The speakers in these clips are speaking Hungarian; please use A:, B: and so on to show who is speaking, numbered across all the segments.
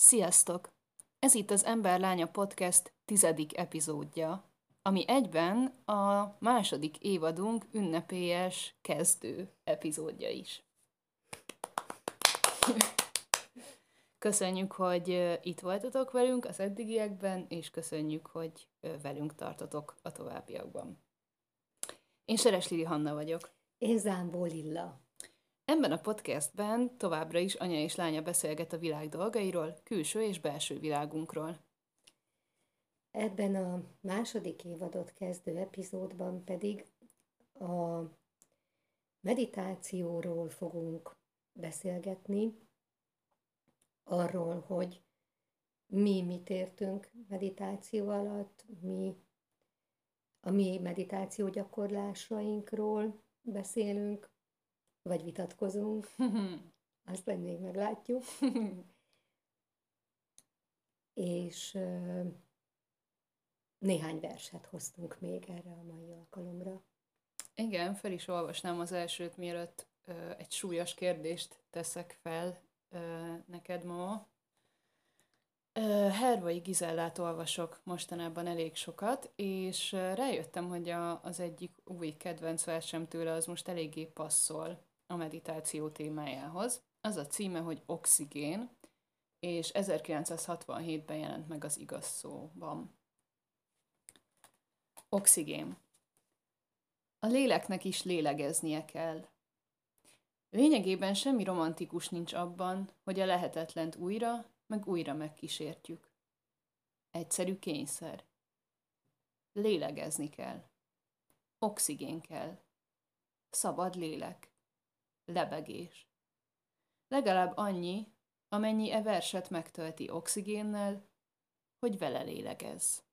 A: Sziasztok! Ez itt az Ember Lánya Podcast tizedik epizódja, ami egyben a második évadunk ünnepélyes kezdő epizódja is. Köszönjük, hogy itt voltatok velünk az eddigiekben, és köszönjük, hogy velünk tartotok a továbbiakban. Én Seres Lili Hanna vagyok.
B: Én Zámbó Lilla.
A: Ebben a podcastben továbbra is anya és lánya beszélget a világ dolgairól, külső és belső világunkról.
B: Ebben a második évadot kezdő epizódban pedig a meditációról fogunk beszélgetni, arról, hogy mi mit értünk meditáció alatt, mi a mi meditáció gyakorlásainkról beszélünk, vagy vitatkozunk, azt majd még meglátjuk. és néhány verset hoztunk még erre a mai alkalomra.
A: Igen, fel is olvasnám az elsőt, mielőtt ö, egy súlyos kérdést teszek fel ö, neked ma. Hervai Gizellát olvasok mostanában elég sokat, és rájöttem, hogy a, az egyik új kedvenc versem tőle az most eléggé passzol a meditáció témájához. Az a címe, hogy Oxigén, és 1967-ben jelent meg az igaz szóban. Oxigén. A léleknek is lélegeznie kell. Lényegében semmi romantikus nincs abban, hogy a lehetetlent újra, meg újra megkísértjük. Egyszerű kényszer. Lélegezni kell. Oxigén kell. Szabad lélek lebegés. Legalább annyi, amennyi e verset megtölti oxigénnel, hogy vele lélegez.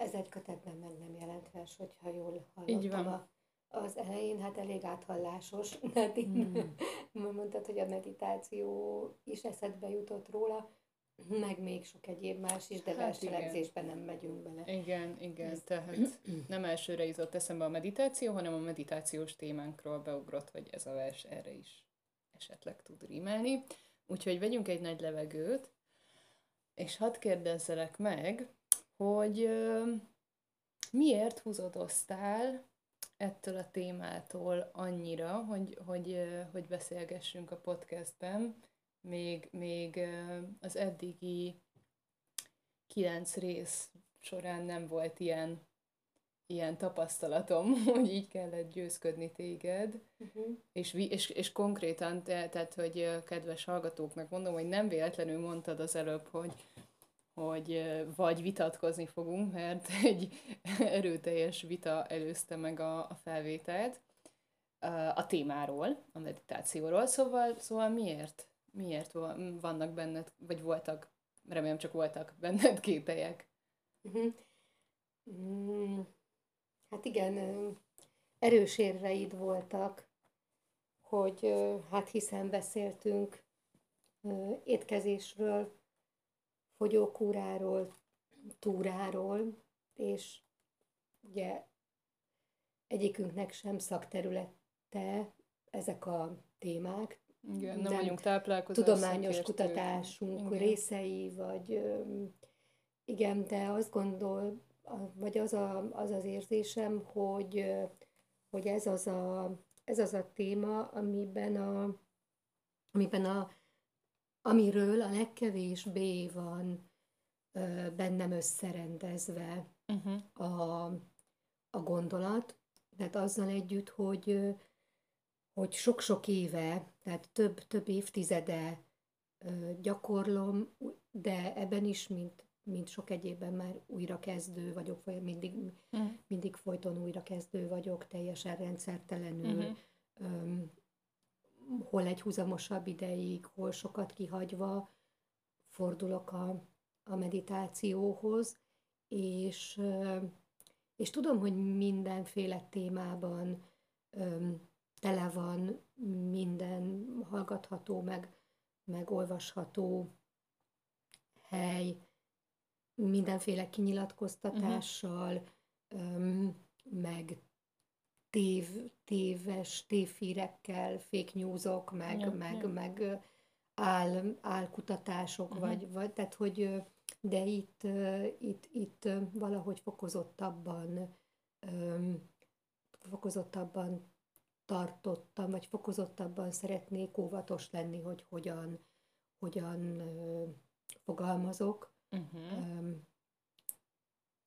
B: Ez egy kötetben meg nem jelent vers, hogyha jól hallottam Így van. A, az elején, hát elég áthallásos, mert hmm. mondtad, hogy a meditáció is eszedbe jutott róla, meg még sok egyéb más is, de hát verselemzésben nem megyünk bele.
A: Igen, igen, Ez... tehát nem elsőre jutott eszembe a meditáció, hanem a meditációs témánkról beugrott, hogy ez a vers erre is esetleg tud rímelni. Úgyhogy vegyünk egy nagy levegőt, és hadd kérdezzelek meg, hogy uh, miért húzódoztál ettől a témától annyira, hogy, hogy, hogy beszélgessünk a podcastben, még, még az eddigi kilenc rész során nem volt ilyen, ilyen tapasztalatom, hogy így kellett győzködni téged, uh-huh. és, és, és konkrétan, te, tehát, hogy kedves hallgatóknak mondom, hogy nem véletlenül mondtad az előbb, hogy, hogy vagy vitatkozni fogunk, mert egy erőteljes vita előzte meg a, a felvételt a témáról, a meditációról, szóval, szóval miért? Miért vannak benned, vagy voltak, remélem csak voltak benned kételyek?
B: Uh-huh. Mm, hát igen, erős érveid voltak, hogy hát hiszen beszéltünk étkezésről, fogyókúráról, túráról, és ugye egyikünknek sem szakterülete ezek a témák,
A: igen, nem vagyunk táplálkozás
B: Tudományos kutatásunk igen. részei, vagy igen, de azt gondol, vagy az a, az, az érzésem, hogy, hogy ez, az a, ez az a téma, amiben a, amiben a, amiről a legkevésbé van bennem összerendezve uh-huh. a, a gondolat, tehát azzal együtt, hogy, hogy sok-sok éve, tehát több, több évtizede gyakorlom, de ebben is, mint, mint sok egyébben már újrakezdő vagyok, vagy mindig, mm. mindig folyton újrakezdő vagyok, teljesen rendszertelenül, mm-hmm. um, hol egy húzamosabb ideig, hol sokat kihagyva fordulok a, a meditációhoz, és, és tudom, hogy mindenféle témában um, tele van minden hallgatható, meg, meg olvasható hely, mindenféle kinyilatkoztatással, uh-huh. meg tév, téves, tévhírekkel, fake newsok, meg, ja, meg, ja. meg áll, álkutatások, uh-huh. vagy, vagy, tehát hogy, de itt, itt, itt valahogy fokozottabban, fokozottabban tartottam, vagy fokozottabban szeretnék óvatos lenni, hogy hogyan, hogyan fogalmazok. Uh-huh.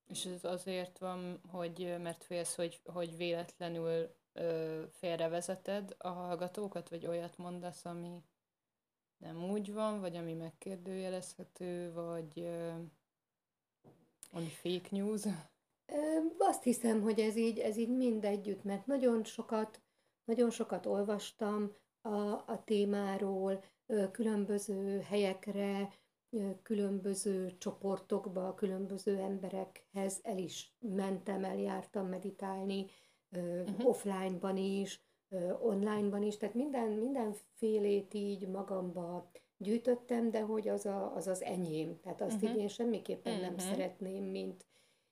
A: És ez azért van, hogy mert félsz, hogy, hogy véletlenül ö, félrevezeted a hallgatókat, vagy olyat mondasz, ami nem úgy van, vagy ami megkérdőjelezhető, vagy ö, ami fake news?
B: Azt hiszem, hogy ez így, ez így mind együtt, mert nagyon sokat, nagyon sokat olvastam a, a témáról, különböző helyekre, különböző csoportokba, különböző emberekhez el is mentem, eljártam meditálni, uh-huh. offline-ban is, online-ban is, tehát minden, mindenfélét így magamba gyűjtöttem, de hogy az a, az, az enyém. Tehát azt uh-huh. így én semmiképpen uh-huh. nem szeretném, mint,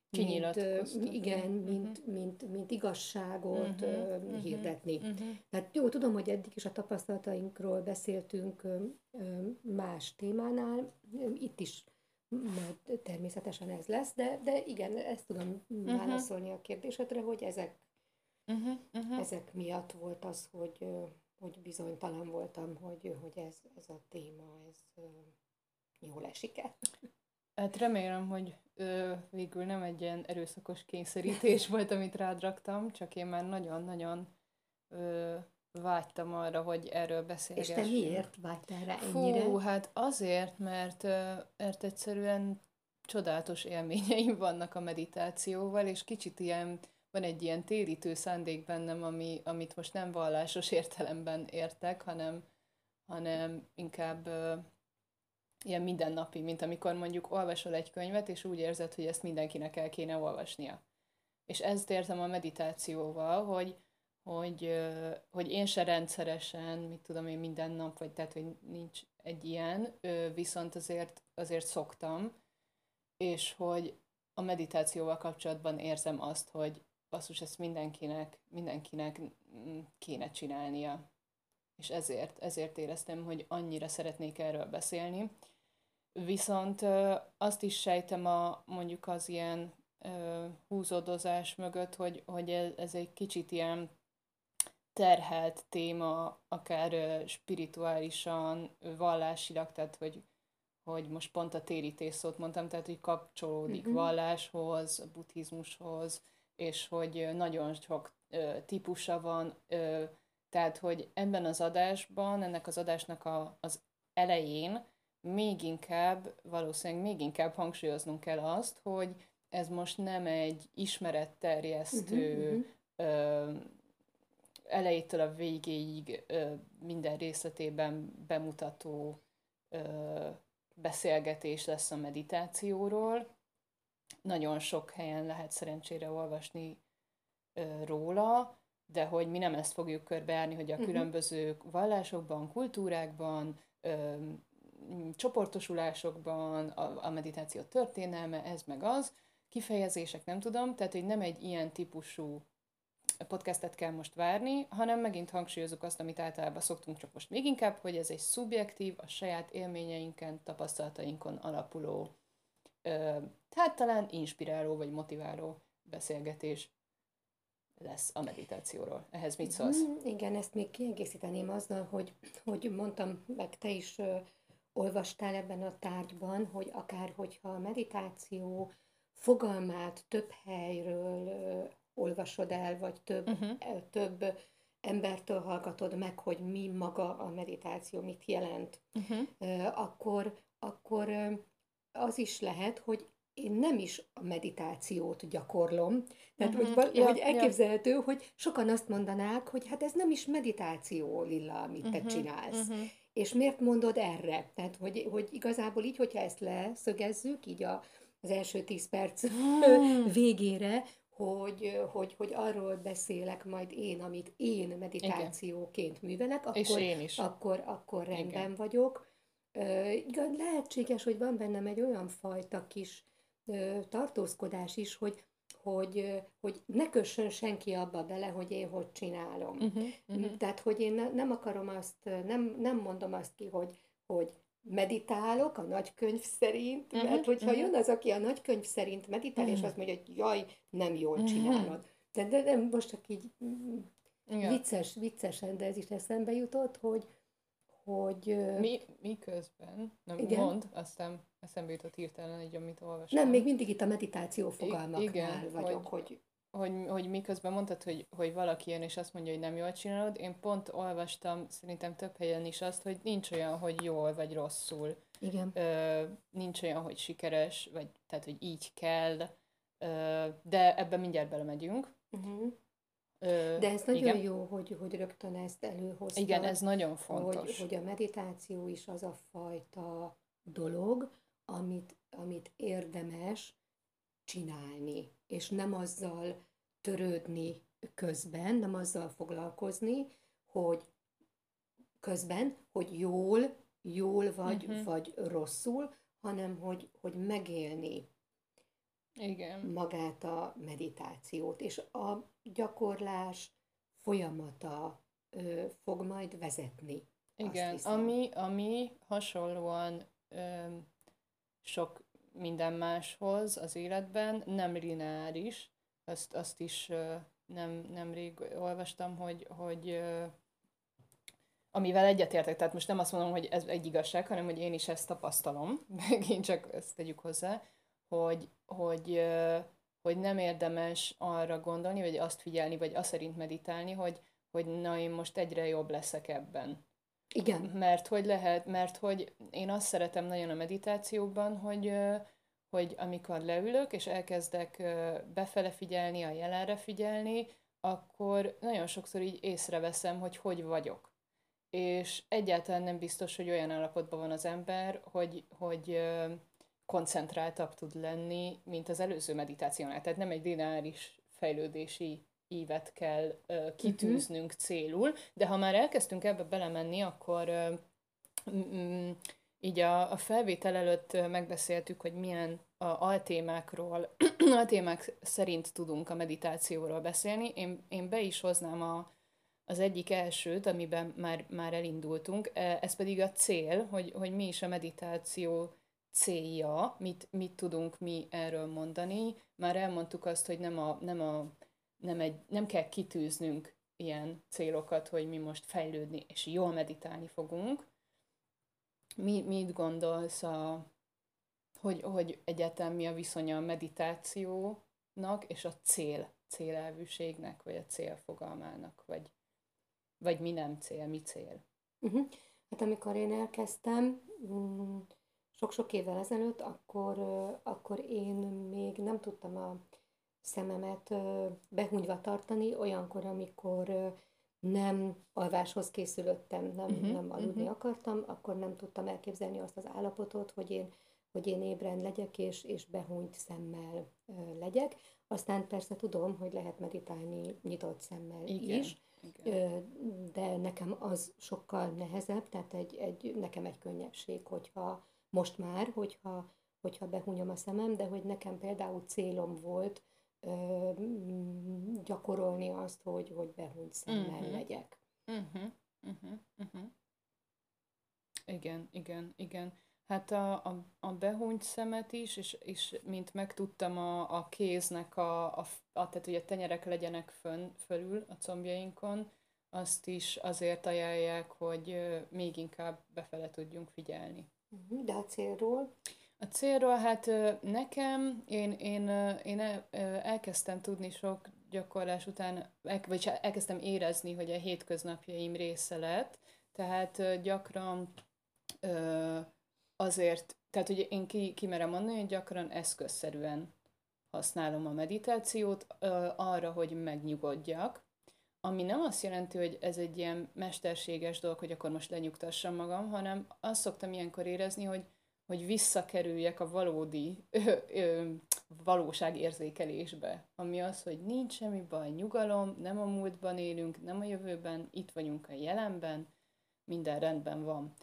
B: mint, igen, uh-huh. mint, mint, mint igazságot uh-huh. hirdetni. Uh-huh. Tehát jó, tudom, hogy eddig is a tapasztalatainkról beszéltünk más témánál, itt is majd természetesen ez lesz, de, de igen, ezt tudom uh-huh. válaszolni a kérdésedre, hogy ezek, uh-huh. Uh-huh. ezek miatt volt az, hogy, hogy bizonytalan voltam, hogy, hogy ez, ez a téma, ez jól esik-e.
A: Hát remélem, hogy ö, végül nem egy ilyen erőszakos kényszerítés volt, amit rád raktam, csak én már nagyon-nagyon vágytam arra, hogy erről beszélgessünk.
B: És te miért vágytál rá ennyire?
A: Fú, hát azért, mert, mert egyszerűen csodálatos élményeim vannak a meditációval, és kicsit ilyen, van egy ilyen térítő szándék bennem, ami, amit most nem vallásos értelemben értek, hanem, hanem inkább ilyen mindennapi, mint amikor mondjuk olvasol egy könyvet, és úgy érzed, hogy ezt mindenkinek el kéne olvasnia. És ezt értem a meditációval, hogy, hogy, hogy én se rendszeresen, mit tudom én minden nap, vagy tehát, hogy nincs egy ilyen, viszont azért, azért szoktam, és hogy a meditációval kapcsolatban érzem azt, hogy basszus, ezt mindenkinek, mindenkinek kéne csinálnia. És ezért, ezért éreztem, hogy annyira szeretnék erről beszélni. Viszont azt is sejtem a mondjuk az ilyen húzódozás mögött, hogy, hogy ez, ez egy kicsit ilyen terhelt téma, akár spirituálisan, vallásilag, tehát hogy, hogy most pont a térítés szót mondtam, tehát hogy kapcsolódik uh-huh. valláshoz, buddhizmushoz, és hogy nagyon sok típusa van, tehát hogy ebben az adásban, ennek az adásnak a, az elején még inkább, valószínűleg még inkább hangsúlyoznunk kell azt, hogy ez most nem egy ismeretterjesztő, uh-huh, uh-huh. Ö, elejétől a végéig ö, minden részletében bemutató ö, beszélgetés lesz a meditációról. Nagyon sok helyen lehet szerencsére olvasni ö, róla, de hogy mi nem ezt fogjuk körbeárni, hogy a uh-huh. különböző vallásokban, kultúrákban, ö, csoportosulásokban, a, a meditáció történelme, ez meg az, kifejezések, nem tudom, tehát hogy nem egy ilyen típusú podcastet kell most várni, hanem megint hangsúlyozunk azt, amit általában szoktunk, csak most még inkább, hogy ez egy szubjektív, a saját élményeinken, tapasztalatainkon alapuló, ö, hát talán inspiráló vagy motiváló beszélgetés lesz a meditációról. Ehhez mit szólsz? Mm,
B: igen, ezt még kiegészíteném azzal, hogy, hogy mondtam, meg te is ö, olvastál ebben a tárgyban, hogy akár hogyha a meditáció fogalmát több helyről ö, olvasod el, vagy több, uh-huh. több embertől hallgatod meg, hogy mi maga a meditáció, mit jelent, uh-huh. akkor, akkor az is lehet, hogy én nem is a meditációt gyakorlom. Tehát, uh-huh. hogy, ja, hogy elképzelhető, ja. hogy sokan azt mondanák, hogy hát ez nem is meditáció, Lilla, amit uh-huh. te csinálsz. Uh-huh. És miért mondod erre? Tehát, hogy, hogy igazából így, hogyha ezt leszögezzük, így a, az első tíz perc uh-huh. végére, hogy, hogy, hogy arról beszélek majd én, amit én meditációként művelek, akkor, És én is. akkor, akkor rendben Igen. vagyok. Uh, lehetséges, hogy van bennem egy olyan fajta kis tartózkodás is, hogy, hogy, hogy ne kössön senki abba bele, hogy én hogy csinálom.
A: Uh-huh, uh-huh.
B: Tehát, hogy én ne, nem akarom azt, nem, nem mondom azt ki, hogy, hogy meditálok a nagykönyv szerint, uh-huh, mert hogyha uh-huh. jön az, aki a nagykönyv szerint meditál, uh-huh. és azt mondja, hogy jaj, nem jól csinálod. Uh-huh. De, de, de most csak így igen. vicces, viccesen, de ez is eszembe jutott, hogy, hogy...
A: Mi, mi közben? Nem, igen? mond, aztán eszembe jutott hirtelen egy, amit olvastam.
B: Nem, még mindig itt a meditáció fogalmaknál igen, vagyok, hogy, hogy
A: hogy, hogy miközben mondtad, hogy, hogy valaki jön és azt mondja, hogy nem jól csinálod, én pont olvastam szerintem több helyen is azt, hogy nincs olyan, hogy jól vagy rosszul.
B: Igen.
A: Ö, nincs olyan, hogy sikeres, vagy tehát, hogy így kell, ö, de ebben mindjárt belemegyünk.
B: Uh-huh. Ö, De ez nagyon igen. jó, hogy, hogy rögtön ezt előhoztad.
A: Igen, ez nagyon fontos.
B: Hogy, hogy a meditáció is az a fajta dolog, amit, amit érdemes csinálni, és nem azzal törődni közben, nem azzal foglalkozni, hogy közben, hogy jól, jól vagy, uh-huh. vagy rosszul, hanem hogy, hogy megélni
A: Igen.
B: magát a meditációt, és a gyakorlás folyamata ö, fog majd vezetni.
A: Igen, ami, ami hasonlóan ö, sok minden máshoz az életben nem lineáris, azt, azt is nem, nemrég olvastam, hogy, hogy amivel egyetértek, tehát most nem azt mondom, hogy ez egy igazság, hanem hogy én is ezt tapasztalom, megint csak ezt tegyük hozzá, hogy, hogy, hogy nem érdemes arra gondolni, vagy azt figyelni, vagy azt szerint meditálni, hogy, hogy na én most egyre jobb leszek ebben.
B: Igen.
A: Mert hogy lehet, mert hogy én azt szeretem nagyon a meditációban, hogy, hogy amikor leülök, és elkezdek befele figyelni, a jelenre figyelni, akkor nagyon sokszor így észreveszem, hogy hogy vagyok. És egyáltalán nem biztos, hogy olyan állapotban van az ember, hogy, hogy koncentráltabb tud lenni, mint az előző meditációnál. Tehát nem egy lineáris fejlődési ívet kell uh, kitűznünk uh-huh. célul, de ha már elkezdtünk ebbe belemenni, akkor uh, így a, a felvétel előtt megbeszéltük, hogy milyen a altémákról, altémák szerint tudunk a meditációról beszélni. Én, én be is hoznám a, az egyik elsőt, amiben már, már elindultunk, e, ez pedig a cél, hogy, hogy mi is a meditáció célja, mit, mit tudunk mi erről mondani. Már elmondtuk azt, hogy nem, a, nem, a, nem, egy, nem kell kitűznünk ilyen célokat, hogy mi most fejlődni és jól meditálni fogunk, mi, mit gondolsz, a, hogy, hogy egyáltalán mi a viszonya a meditációnak és a cél, célelvűségnek, vagy a célfogalmának, vagy, vagy mi nem cél, mi cél?
B: Uh-huh. Hát amikor én elkezdtem, mm, sok-sok évvel ezelőtt, akkor, akkor én még nem tudtam a szememet behunyva tartani, olyankor, amikor nem alváshoz készülöttem, nem, uh-huh, nem aludni uh-huh. akartam, akkor nem tudtam elképzelni azt az állapotot, hogy én, hogy én ébren legyek, és, és behúnyt szemmel legyek. Aztán persze tudom, hogy lehet meditálni nyitott szemmel Igen. is, Igen. De nekem az sokkal nehezebb, tehát egy, egy, nekem egy könnyebbség, hogyha most már, hogyha, hogyha behúnyom a szemem, de hogy nekem például célom volt, ö, gyakorolni azt, hogy, hogy behunyt szemmel uh-huh. legyek.
A: Uh-huh. Uh-huh. Uh-huh. Igen, igen, igen. Hát a, a, a behunyt szemet is, és, és mint megtudtam a, a kéznek, a, a, a, tehát hogy a tenyerek legyenek fönn, fölül a combjainkon, azt is azért ajánlják, hogy még inkább befele tudjunk figyelni.
B: De a célról?
A: A célról, hát nekem, én, én, én elkezdtem tudni sok gyakorlás után, vagy elkezdtem érezni, hogy a hétköznapjaim része lett, tehát gyakran azért, tehát hogy én ki, kimerem mondani, hogy gyakran eszközszerűen használom a meditációt arra, hogy megnyugodjak, ami nem azt jelenti, hogy ez egy ilyen mesterséges dolog, hogy akkor most lenyugtassam magam, hanem azt szoktam ilyenkor érezni, hogy hogy visszakerüljek a valódi ö, ö, valóságérzékelésbe, ami az, hogy nincs semmi baj, nyugalom, nem a múltban élünk, nem a jövőben, itt vagyunk a jelenben, minden rendben van.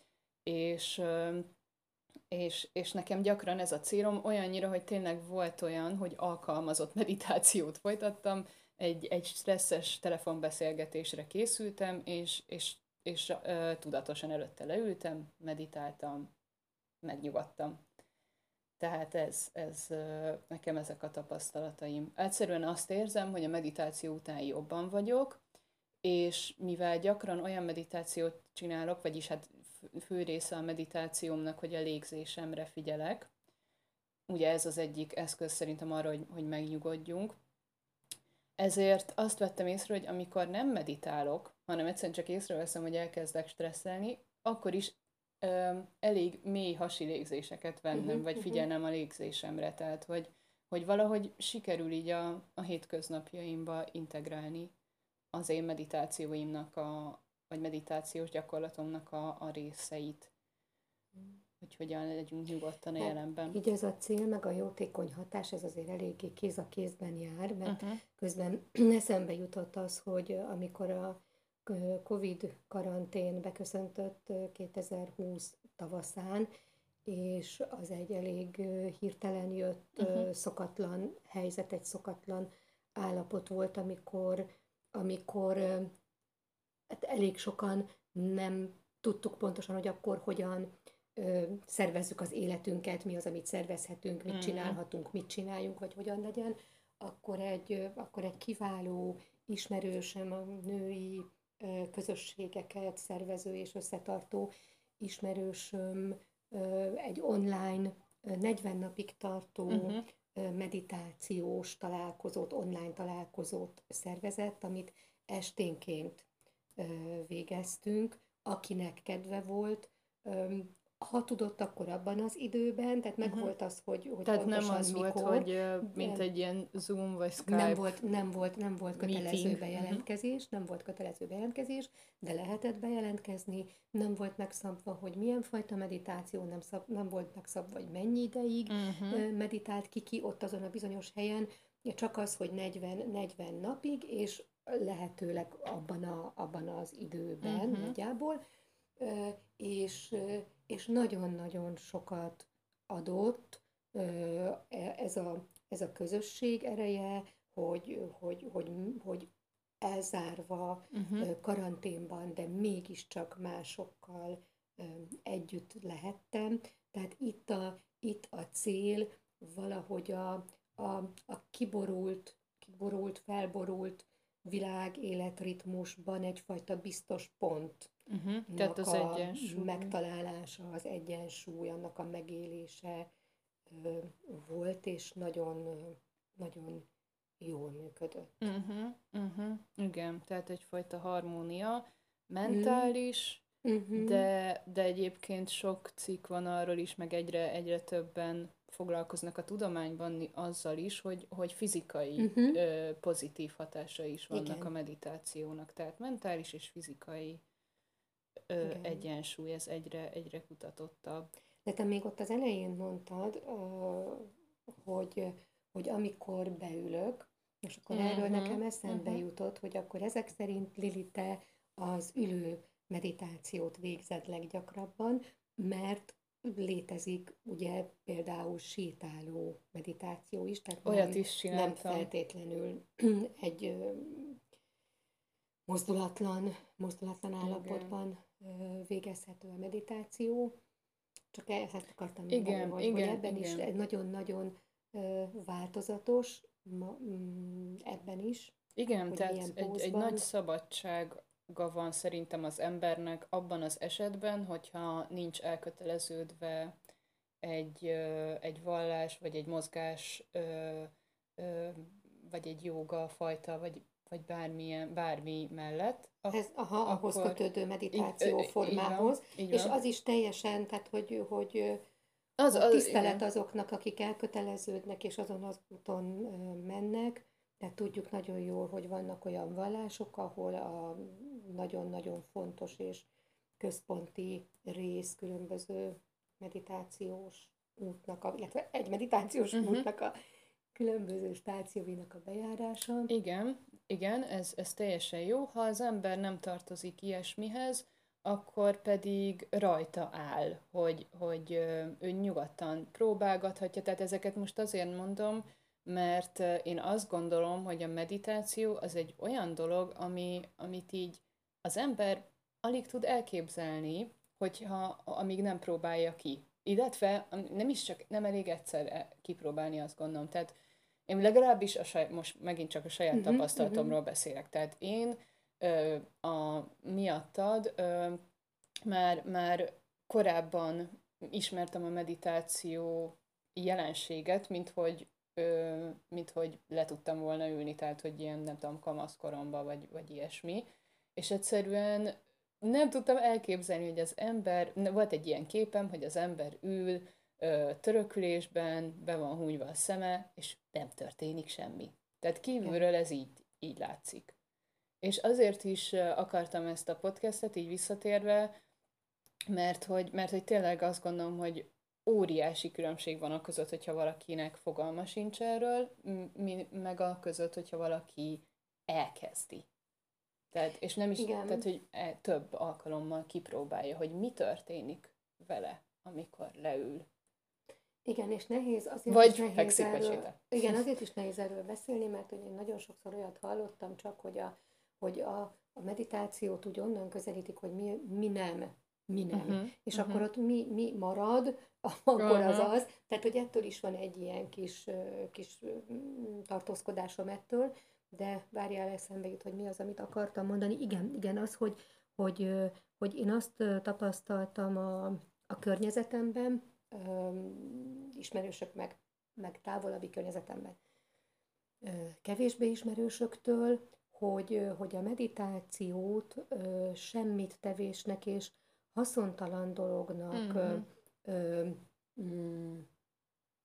A: És, és, és nekem gyakran ez a célom olyannyira, hogy tényleg volt olyan, hogy alkalmazott meditációt folytattam, egy, egy stresszes telefonbeszélgetésre készültem, és, és, és ö, tudatosan előtte leültem, meditáltam, megnyugodtam. Tehát ez, ez nekem ezek a tapasztalataim. Egyszerűen azt érzem, hogy a meditáció után jobban vagyok, és mivel gyakran olyan meditációt csinálok, vagyis hát fő része a meditációmnak, hogy a légzésemre figyelek, ugye ez az egyik eszköz szerintem arra, hogy, hogy megnyugodjunk, ezért azt vettem észre, hogy amikor nem meditálok, hanem egyszerűen csak észreveszem, hogy elkezdek stresszelni, akkor is ö, elég mély hasi légzéseket vennem, uh-huh, vagy figyelnem a légzésemre, tehát hogy, hogy valahogy sikerül így a, a hétköznapjaimba integrálni az én meditációimnak, a, vagy meditációs gyakorlatomnak a, a részeit. Hogy hogyan legyünk nyugodtan a hát, jelenben.
B: Így ez a cél, meg a jótékony hatás, ez azért eléggé kéz a kézben jár, mert uh-huh. közben eszembe jutott az, hogy amikor a Covid karantén beköszöntött 2020 tavaszán, és az egy elég hirtelen jött, uh-huh. szokatlan helyzet, egy szokatlan állapot volt, amikor, amikor hát elég sokan nem tudtuk pontosan, hogy akkor hogyan ö, szervezzük az életünket, mi az, amit szervezhetünk, mit uh-huh. csinálhatunk, mit csináljunk, vagy hogyan legyen, akkor egy, akkor egy kiváló ismerősem a női közösségeket szervező és összetartó ismerősöm egy online 40 napig tartó uh-huh. meditációs találkozót, online találkozót szervezett, amit esténként végeztünk, akinek kedve volt, ha tudott, akkor abban az időben, tehát meg uh-huh. volt az, hogy, hogy
A: Tehát nem az mikor, volt, hogy mint egy ilyen Zoom vagy Skype
B: Nem volt, nem volt, nem volt kötelező meeting. Mhm. bejelentkezés, uh-huh. nem volt kötelező bejelentkezés, de lehetett bejelentkezni, nem volt megszabva, hogy milyen fajta meditáció, nem, szab, nem volt megszabva, hogy mennyi ideig uh-huh. meditált ki ki ott azon a bizonyos helyen, csak az, hogy 40, 40 napig, és lehetőleg abban, a, abban az időben uh-huh. nagyjából, és, és nagyon-nagyon sokat adott e, ez a, ez a közösség ereje, hogy, hogy, hogy, hogy elzárva, uh-huh. karanténban, de mégiscsak másokkal együtt lehettem. Tehát itt a, itt a cél valahogy a, a, a kiborult, kiborult, felborult világ életritmusban egyfajta biztos pont Uh-huh. Tehát az a egyensúly. megtalálása, az egyensúly, annak a megélése ö, volt, és nagyon, nagyon jól működött.
A: Uh-huh. Uh-huh. Igen, tehát egyfajta harmónia, mentális, uh-huh. de, de egyébként sok cikk van arról is, meg egyre, egyre többen foglalkoznak a tudományban azzal is, hogy, hogy fizikai uh-huh. ö, pozitív hatása is vannak Igen. a meditációnak, tehát mentális és fizikai ö, egyensúly, ez egyre, egyre kutatottabb.
B: De te még ott az elején mondtad, hogy, hogy amikor beülök, és akkor uh-huh, erről nekem eszembe uh-huh. jutott, hogy akkor ezek szerint Lili, te az ülő meditációt végzed leggyakrabban, mert létezik ugye például sétáló meditáció is, tehát
A: Olyat nem, is
B: nem feltétlenül egy mozdulatlan, mozdulatlan állapotban végezhető a meditáció. Csak ezt akartam mondani, hogy, igen, hogy ebben igen. is egy nagyon-nagyon változatos, mm, ebben is.
A: Igen, tehát egy, egy nagy szabadsága van szerintem az embernek abban az esetben, hogyha nincs elköteleződve egy, egy vallás, vagy egy mozgás, vagy egy joga fajta, vagy vagy bármilyen, bármi mellett.
B: Ak- Ez, aha, akkor, ahhoz kötődő meditáció így, formához, így van, így és az is teljesen, tehát hogy, hogy az, az, tisztelet igen. azoknak, akik elköteleződnek, és azon az úton mennek, tehát tudjuk nagyon jól, hogy vannak olyan vallások, ahol a nagyon-nagyon fontos és központi rész különböző meditációs útnak, a, illetve egy meditációs uh-huh. útnak a különböző stációinak a bejárása.
A: Igen, igen, ez, ez teljesen jó. Ha az ember nem tartozik ilyesmihez, akkor pedig rajta áll, hogy, hogy ő nyugodtan próbálgathatja. Tehát ezeket most azért mondom, mert én azt gondolom, hogy a meditáció az egy olyan dolog, ami, amit így az ember alig tud elképzelni, hogyha amíg nem próbálja ki. Illetve nem is csak, nem elég egyszer e, kipróbálni, azt gondolom. Tehát én legalábbis a saj, most megint csak a saját uh-huh, tapasztalatomról uh-huh. beszélek. Tehát én ö, a miattad ö, már, már korábban ismertem a meditáció jelenséget, mint hogy, ö, mint hogy le tudtam volna ülni, tehát hogy ilyen, nem tudom, kamaszkoromba, vagy, vagy ilyesmi. És egyszerűen nem tudtam elképzelni, hogy az ember, volt egy ilyen képem, hogy az ember ül ö, törökülésben, be van húnyva a szeme, és nem történik semmi. Tehát kívülről ez így, így látszik. És azért is akartam ezt a podcastet így visszatérve, mert hogy, mert hogy tényleg azt gondolom, hogy óriási különbség van a között, hogyha valakinek fogalma sincs erről, meg a között, hogyha valaki elkezdi. Tehát, és nem is, Igen. tehát, hogy e, több alkalommal kipróbálja, hogy mi történik vele, amikor leül.
B: Igen, és nehéz azért
A: Vagy
B: is nehéz
A: fekszik,
B: erről, Igen, azért is nehéz erről beszélni, mert hogy én nagyon sokszor olyat hallottam csak, hogy a, hogy a, a meditációt úgy onnan közelítik, hogy mi, mi nem, mi nem. Uh-huh, és uh-huh. akkor ott mi, mi marad, akkor uh-huh. az az. Tehát, hogy ettől is van egy ilyen kis, kis tartózkodásom ettől, de várjál eszembe jut, hogy mi az, amit akartam mondani. Igen, igen, az, hogy, hogy, hogy én azt tapasztaltam a, a környezetemben, ismerősök meg, meg távolabbi környezetemben, kevésbé ismerősöktől, hogy, hogy a meditációt semmit tevésnek és haszontalan dolognak mm-hmm.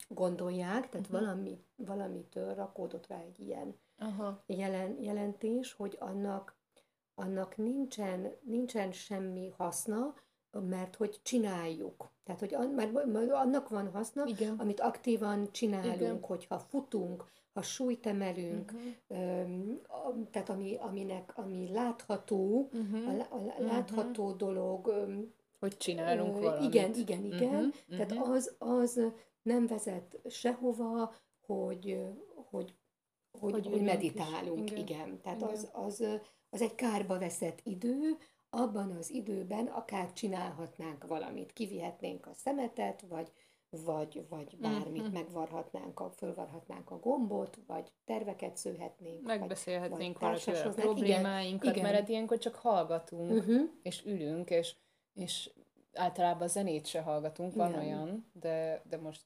B: gondolják, tehát uh-huh. valami, valamitől rakódott rá egy ilyen Aha. Jelen, jelentés, hogy annak, annak nincsen, nincsen semmi haszna, mert hogy csináljuk. Tehát, hogy mert annak van haszna, Igen. amit aktívan csinálunk, Igen. hogyha futunk, ha súlyt emelünk, uh-huh. tehát ami, aminek, ami látható, uh-huh. a, a látható uh-huh. dolog.
A: Hogy csinálunk uh, valamit.
B: Igen, igen, igen. Uh-huh. Tehát uh-huh. az, az nem vezet sehova, hogy, hogy hogy, hogy, hogy meditálunk, igen. igen. Tehát igen. Az, az, az egy kárba veszett idő, abban az időben akár csinálhatnánk valamit, kivihetnénk a szemetet, vagy, vagy, vagy bármit, mm-hmm. megvarhatnánk, a, fölvarhatnánk a gombot, vagy terveket szőhetnénk.
A: Megbeszélhetnénk valakivel a problémáinkat, igen, mert ilyenkor csak hallgatunk, uh-huh. és ülünk, és, és általában zenét se hallgatunk, van igen. olyan, de, de most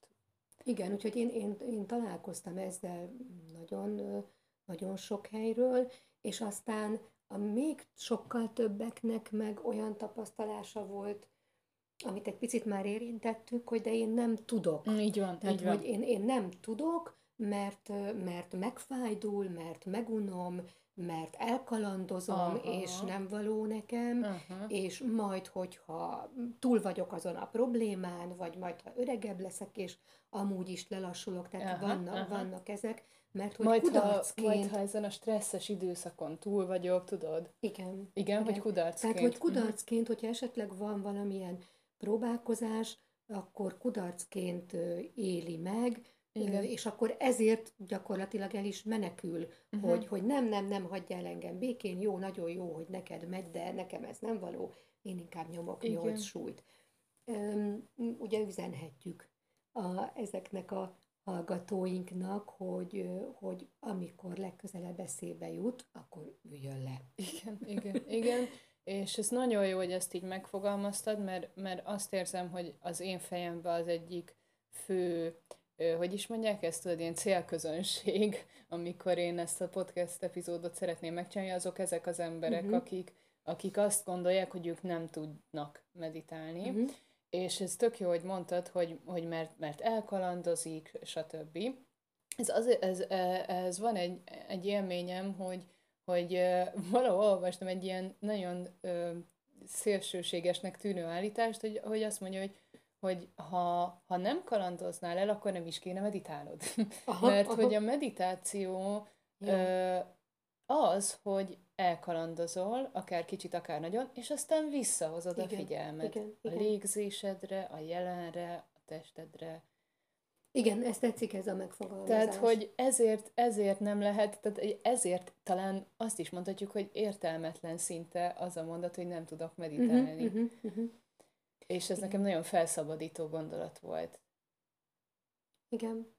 B: igen, úgyhogy én, én, én találkoztam ezzel nagyon, nagyon sok helyről, és aztán a még sokkal többeknek meg olyan tapasztalása volt, amit egy picit már érintettük, hogy de én nem tudok.
A: Mm, így van,
B: Tehát,
A: így van.
B: hogy én, én nem tudok, mert, mert megfájdul, mert megunom, mert elkalandozom, Aha. és nem való nekem, Aha. és majd, hogyha túl vagyok azon a problémán, vagy majd, ha öregebb leszek, és amúgy is lelassulok, tehát aha, vannak, aha. vannak ezek, mert hogy
A: majd kudarcként... Ha, majd, ha ezen a stresszes időszakon túl vagyok, tudod?
B: Igen.
A: Igen, igen. hogy kudarcként.
B: Tehát, hogy kudarcként, hogyha esetleg van valamilyen próbálkozás, akkor kudarcként éli meg, igen. És akkor ezért gyakorlatilag el is menekül, uh-huh. hogy, hogy nem, nem, nem hagyjál engem békén, jó, nagyon jó, hogy neked megy, de nekem ez nem való, én inkább nyomok nyolc súlyt. Üm, ugye üzenhetjük a, ezeknek a hallgatóinknak, hogy, hogy amikor legközelebb eszébe jut, akkor üljön le.
A: Igen, igen, igen. És ez nagyon jó, hogy ezt így megfogalmaztad, mert, mert azt érzem, hogy az én fejemben az egyik fő hogy is mondják ezt, tudod, ilyen célközönség, amikor én ezt a podcast epizódot szeretném megcsinálni, azok ezek az emberek, uh-huh. akik, akik azt gondolják, hogy ők nem tudnak meditálni. Uh-huh. És ez tök jó, hogy mondtad, hogy, hogy mert, mert elkalandozik, stb. Ez, az, ez, e, ez van egy, egy élményem, hogy, hogy valahol olvastam egy ilyen nagyon ö, szélsőségesnek tűnő állítást, hogy, hogy azt mondja, hogy hogy ha, ha nem kalandoznál el, akkor nem is kéne meditálnod. Aha, Mert aha. hogy a meditáció ö, az, hogy elkalandozol, akár kicsit, akár nagyon, és aztán visszahozod igen, a figyelmet
B: igen,
A: igen. a légzésedre, a jelenre, a testedre.
B: Igen, ezt tetszik ez a megfogalmazás.
A: Tehát, hogy ezért, ezért nem lehet, tehát ezért talán azt is mondhatjuk, hogy értelmetlen szinte az a mondat, hogy nem tudok meditálni. Uh-huh, uh-huh, uh-huh. És ez Igen. nekem nagyon felszabadító gondolat volt.
B: Igen.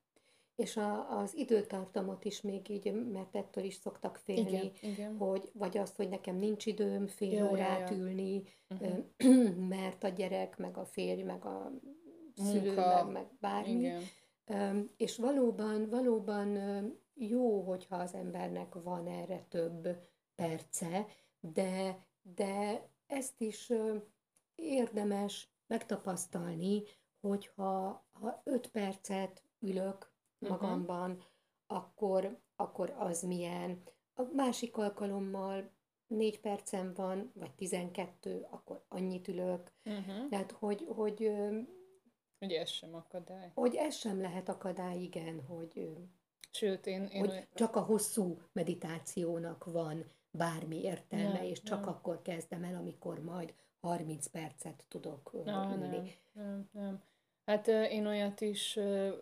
B: És a, az időtartamot is még így, mert ettől is szoktak félni, igen, igen. hogy vagy azt, hogy nekem nincs időm fél ja, órát ja, ja. ülni, uh-huh. mert a gyerek, meg a férj, meg a szülő, Munka. meg, meg bármi. Igen. És valóban, valóban jó, hogyha az embernek van erre több perce, de, de ezt is érdemes megtapasztalni, hogyha ha öt percet ülök magamban, uh-huh. akkor, akkor az milyen. A másik alkalommal négy percem van, vagy tizenkettő, akkor annyit ülök. Uh-huh. Tehát, hogy, hogy
A: hogy ez sem akadály.
B: Hogy ez sem lehet akadály, igen, hogy,
A: Sőt, én, én
B: hogy olyan... csak a hosszú meditációnak van bármi értelme, nem, és csak nem. akkor kezdem el, amikor majd 30 percet tudok
A: Na, ülni. Nem, nem, nem. Hát én olyat is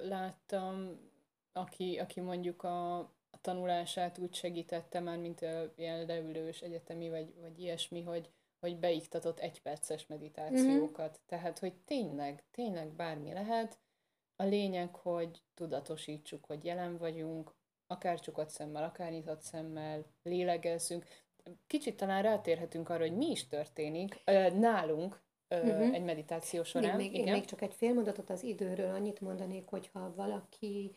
A: láttam, aki, aki mondjuk a, a tanulását úgy segítette már, mint a ilyen leülős egyetemi, vagy, vagy ilyesmi, hogy, hogy beiktatott egyperces meditációkat. Mm-hmm. Tehát, hogy tényleg, tényleg bármi lehet. A lényeg, hogy tudatosítsuk, hogy jelen vagyunk, akár csukott szemmel, akár nyitott szemmel, lélegezzünk. Kicsit talán rátérhetünk arra, hogy mi is történik nálunk uh-huh. egy meditáció során.
B: Még, még, Igen? még csak egy fél mondatot az időről annyit mondanék, hogyha valaki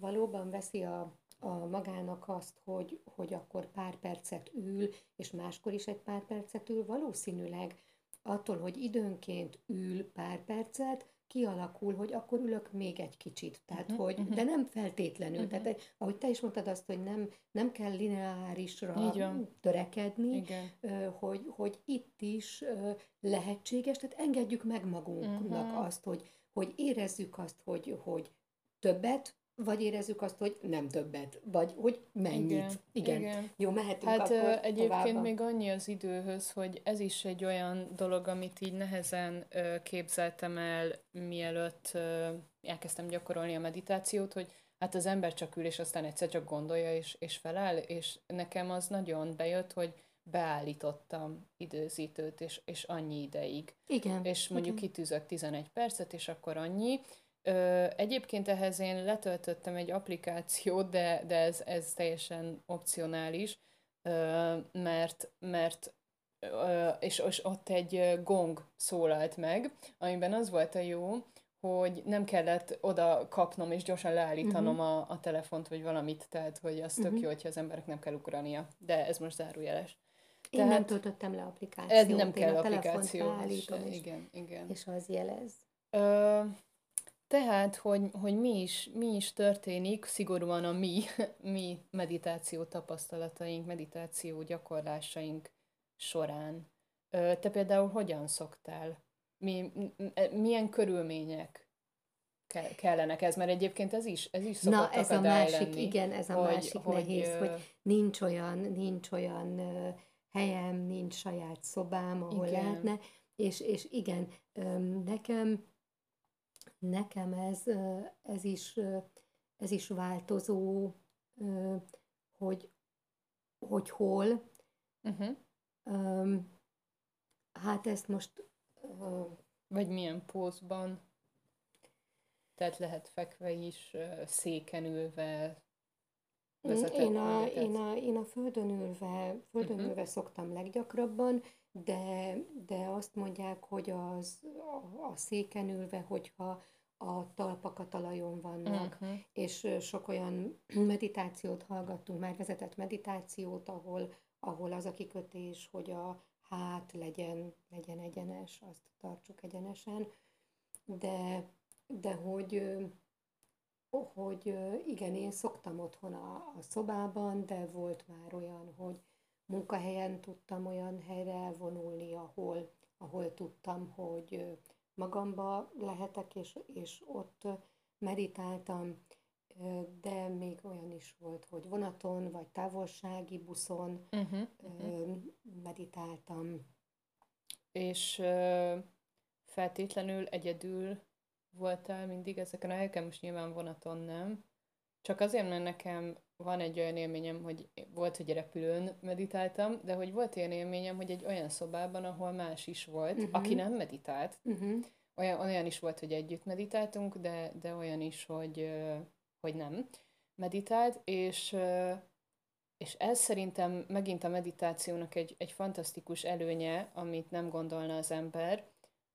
B: valóban veszi a a magának azt, hogy, hogy akkor pár percet ül, és máskor is egy pár percet ül, valószínűleg attól, hogy időnként ül pár percet, kialakul, hogy akkor ülök még egy kicsit. Tehát, uh-huh, hogy, uh-huh. de nem feltétlenül. Uh-huh. Tehát, ahogy te is mondtad azt, hogy nem, nem kell lineárisra törekedni, Igen. hogy, hogy itt is lehetséges, tehát engedjük meg magunknak uh-huh. azt, hogy, hogy érezzük azt, hogy, hogy többet vagy érezzük azt, hogy nem többet, vagy hogy mennyit. Igen, igen. igen. Jó, mehetünk
A: Hát akkor egyébként tovább. még annyi az időhöz, hogy ez is egy olyan dolog, amit így nehezen ö, képzeltem el, mielőtt ö, elkezdtem gyakorolni a meditációt, hogy hát az ember csak ül, és aztán egyszer csak gondolja, és, és feláll, és nekem az nagyon bejött, hogy beállítottam időzítőt, és, és annyi ideig.
B: Igen.
A: És mondjuk igen. kitűzök 11 percet, és akkor annyi, Ö, egyébként ehhez én letöltöttem egy applikációt, de, de ez, ez teljesen opcionális, ö, mert, mert ö, és, és ott egy gong szólalt meg, amiben az volt a jó, hogy nem kellett oda kapnom és gyorsan leállítanom uh-huh. a, a telefont, vagy valamit, tehát hogy az uh-huh. tök jó, hogyha az emberek nem kell ugrania. De ez most zárójeles.
B: Én tehát, nem töltöttem le applikációt.
A: Ez nem kell applikáció. Igen, igen.
B: És az jelez.
A: Ö, tehát, hogy, hogy mi, is, mi is történik, szigorúan a mi, mi meditáció tapasztalataink, meditáció gyakorlásaink során. Te például hogyan szoktál? Mi, milyen körülmények kellenek ez, mert egyébként ez is, ez is szokott Na,
B: ez a másik, lenni, igen, ez a hogy, másik hogy, nehéz, hogy nincs olyan, nincs olyan helyem, nincs saját szobám, ahol igen. lehetne, és, és igen, nekem nekem ez, ez, is, ez is változó, hogy, hogy hol. Uh-huh. Hát ezt most...
A: Vagy milyen pózban? Tehát lehet fekve is, széken ülve,
B: én a, én, a, én a földön ülve, földön uh-huh. ülve szoktam leggyakrabban, de, de azt mondják, hogy az, a, a széken ülve, hogyha a talpak a talajon vannak, uh-huh. és sok olyan meditációt hallgattunk, már vezetett meditációt, ahol, ahol az a kikötés, hogy a hát legyen, legyen egyenes, azt tartsuk egyenesen, de, de hogy, hogy igen, én szoktam otthon a, a szobában, de volt már olyan, hogy munkahelyen tudtam olyan helyre elvonulni, ahol, ahol tudtam, hogy magamba lehetek, és, és ott meditáltam. de még olyan is volt, hogy vonaton, vagy távolsági buszon uh-huh, uh-huh. meditáltam.
A: És feltétlenül egyedül voltál mindig ezeken a helyeken, most nyilván vonaton nem, csak azért, mert nekem van egy olyan élményem, hogy volt, hogy repülőn meditáltam, de hogy volt olyan élményem, hogy egy olyan szobában, ahol más is volt, uh-huh. aki nem meditált. Uh-huh. Olyan, olyan is volt, hogy együtt meditáltunk, de, de olyan is, hogy, hogy nem meditált, és, és ez szerintem megint a meditációnak egy, egy fantasztikus előnye, amit nem gondolna az ember,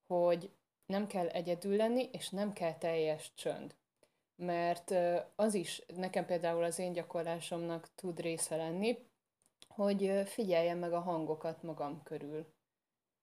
A: hogy nem kell egyedül lenni, és nem kell teljes csönd mert az is nekem például az én gyakorlásomnak tud része lenni, hogy figyeljem meg a hangokat magam körül.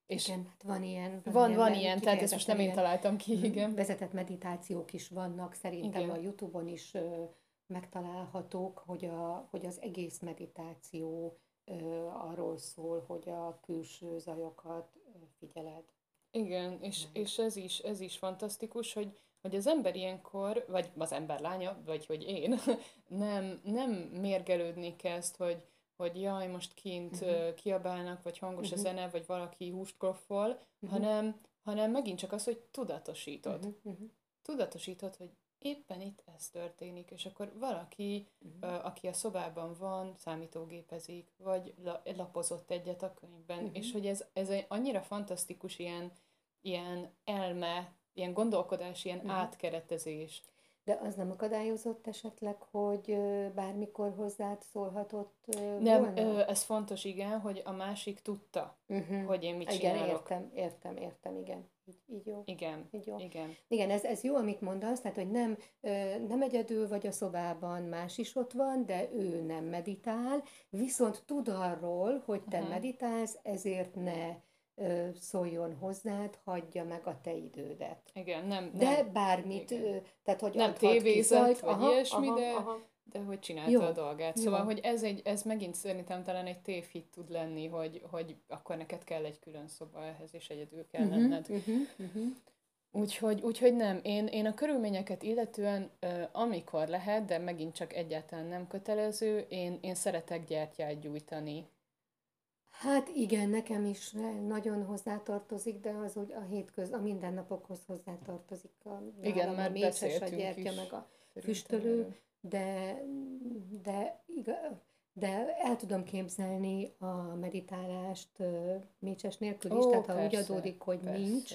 B: És igen, hát van ilyen.
A: Van, van, van ilyen tehát ezt most nem én találtam ki, igen.
B: Vezetett meditációk is vannak, szerintem igen. a Youtube-on is ö, megtalálhatók, hogy, a, hogy az egész meditáció ö, arról szól, hogy a külső zajokat figyeled.
A: Igen, és, és ez, is, ez is fantasztikus, hogy hogy az ember ilyenkor, vagy az ember lánya, vagy hogy én, nem, nem mérgelődni kezd, hogy, hogy jaj, most kint uh-huh. kiabálnak, vagy hangos uh-huh. a mhm. zene, vagy valaki húst koffol, uh-huh. hanem, hanem megint csak az, hogy tudatosítod. Uh-huh. Uh-huh. Tudatosítod, hogy éppen itt ez történik, és akkor valaki, uh-huh. aki a szobában van, számítógépezik, vagy lapozott egyet a könyvben, uh-huh. és hogy ez, ez egy annyira fantasztikus ilyen, ilyen elme ilyen gondolkodás, ilyen uh-huh. átkeretezés.
B: De az nem akadályozott esetleg, hogy bármikor hozzád szólhatott
A: Nem, volna? ez fontos, igen, hogy a másik tudta, uh-huh. hogy én mit
B: igen, csinálok. értem, értem, értem, igen. Így, így jó.
A: Igen,
B: így jó.
A: igen.
B: Igen, ez, ez jó, amit mondasz, tehát, hogy nem, nem egyedül vagy a szobában, más is ott van, de ő nem meditál, viszont tud arról, hogy te uh-huh. meditálsz, ezért ne szóljon hozzád, hagyja meg a te idődet.
A: Igen, nem.
B: De nem, bármit, igen. tehát hogy
A: nem tévézett, vagy aha, ilyesmi, aha, de, aha. de hogy csinálta jó, a dolgát. Szóval, jó. hogy ez, egy, ez megint szerintem talán egy tévhit tud lenni, hogy, hogy akkor neked kell egy külön szoba ehhez, és egyedül kell uh-huh, lenned. Uh-huh, uh-huh. Úgyhogy, úgyhogy nem, én, én a körülményeket illetően, amikor lehet, de megint csak egyáltalán nem kötelező, én, én szeretek gyertyát gyújtani.
B: Hát igen, nekem is nagyon hozzátartozik, de az úgy a hétköz, a mindennapokhoz hozzátartozik. A,
A: igen, már a mécses, a
B: gyertya, is. meg a füstölő, de, de, de el tudom képzelni a meditálást mécses nélkül is, Ó, tehát ha persze, úgy adódik, hogy persze. nincs,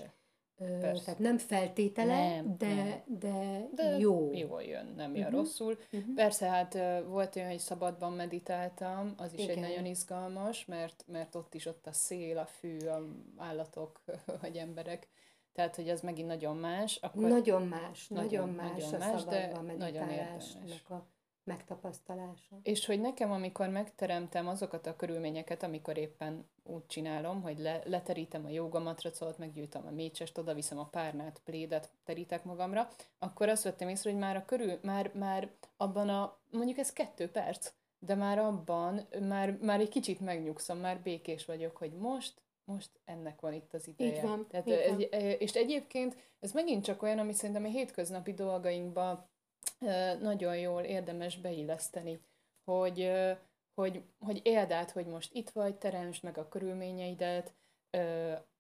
B: Persze. Tehát nem feltétele, nem, de, nem. De, de jó.
A: Jól jön, nem jön uh-huh. rosszul. Uh-huh. Persze, hát volt olyan, hogy szabadban meditáltam, az is Igen. egy nagyon izgalmas, mert, mert ott is ott a szél, a fű, a állatok, vagy emberek. Tehát, hogy ez megint nagyon más.
B: Akkor nagyon más, nagyon, nagyon más nagyon a más, szabadban meditálásnak a megtapasztalása.
A: És hogy nekem, amikor megteremtem azokat a körülményeket, amikor éppen úgy csinálom, hogy le, leterítem a jogamatracot, meggyűjtöm a mécsest, oda viszem a párnát, plédet, terítek magamra, akkor azt vettem észre, hogy már a körül, már, már abban a, mondjuk ez kettő perc, de már abban, már, már egy kicsit megnyugszom, már békés vagyok, hogy most, most ennek van itt az ideje.
B: Így van,
A: Tehát,
B: így van.
A: És egyébként ez megint csak olyan, amit szerintem a hétköznapi dolgainkban nagyon jól érdemes beilleszteni, hogy, hogy, hogy éld át, hogy most itt vagy, teremtsd meg a körülményeidet,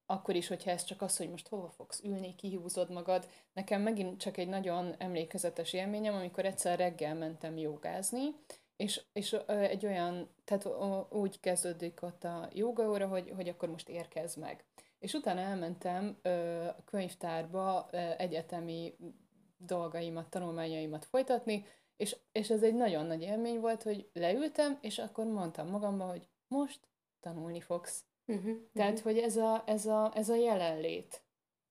A: akkor is, hogyha ez csak az, hogy most hova fogsz ülni, kihúzod magad. Nekem megint csak egy nagyon emlékezetes élményem, amikor egyszer reggel mentem jogázni, és, és egy olyan, tehát úgy kezdődik ott a joga hogy, hogy akkor most érkezz meg. És utána elmentem a könyvtárba egyetemi dolgaimat, tanulmányaimat folytatni, és, és ez egy nagyon nagy élmény volt, hogy leültem, és akkor mondtam magamban, hogy most tanulni fogsz. Uh-huh, Tehát, uh-huh. hogy ez a, ez, a, ez a jelenlét,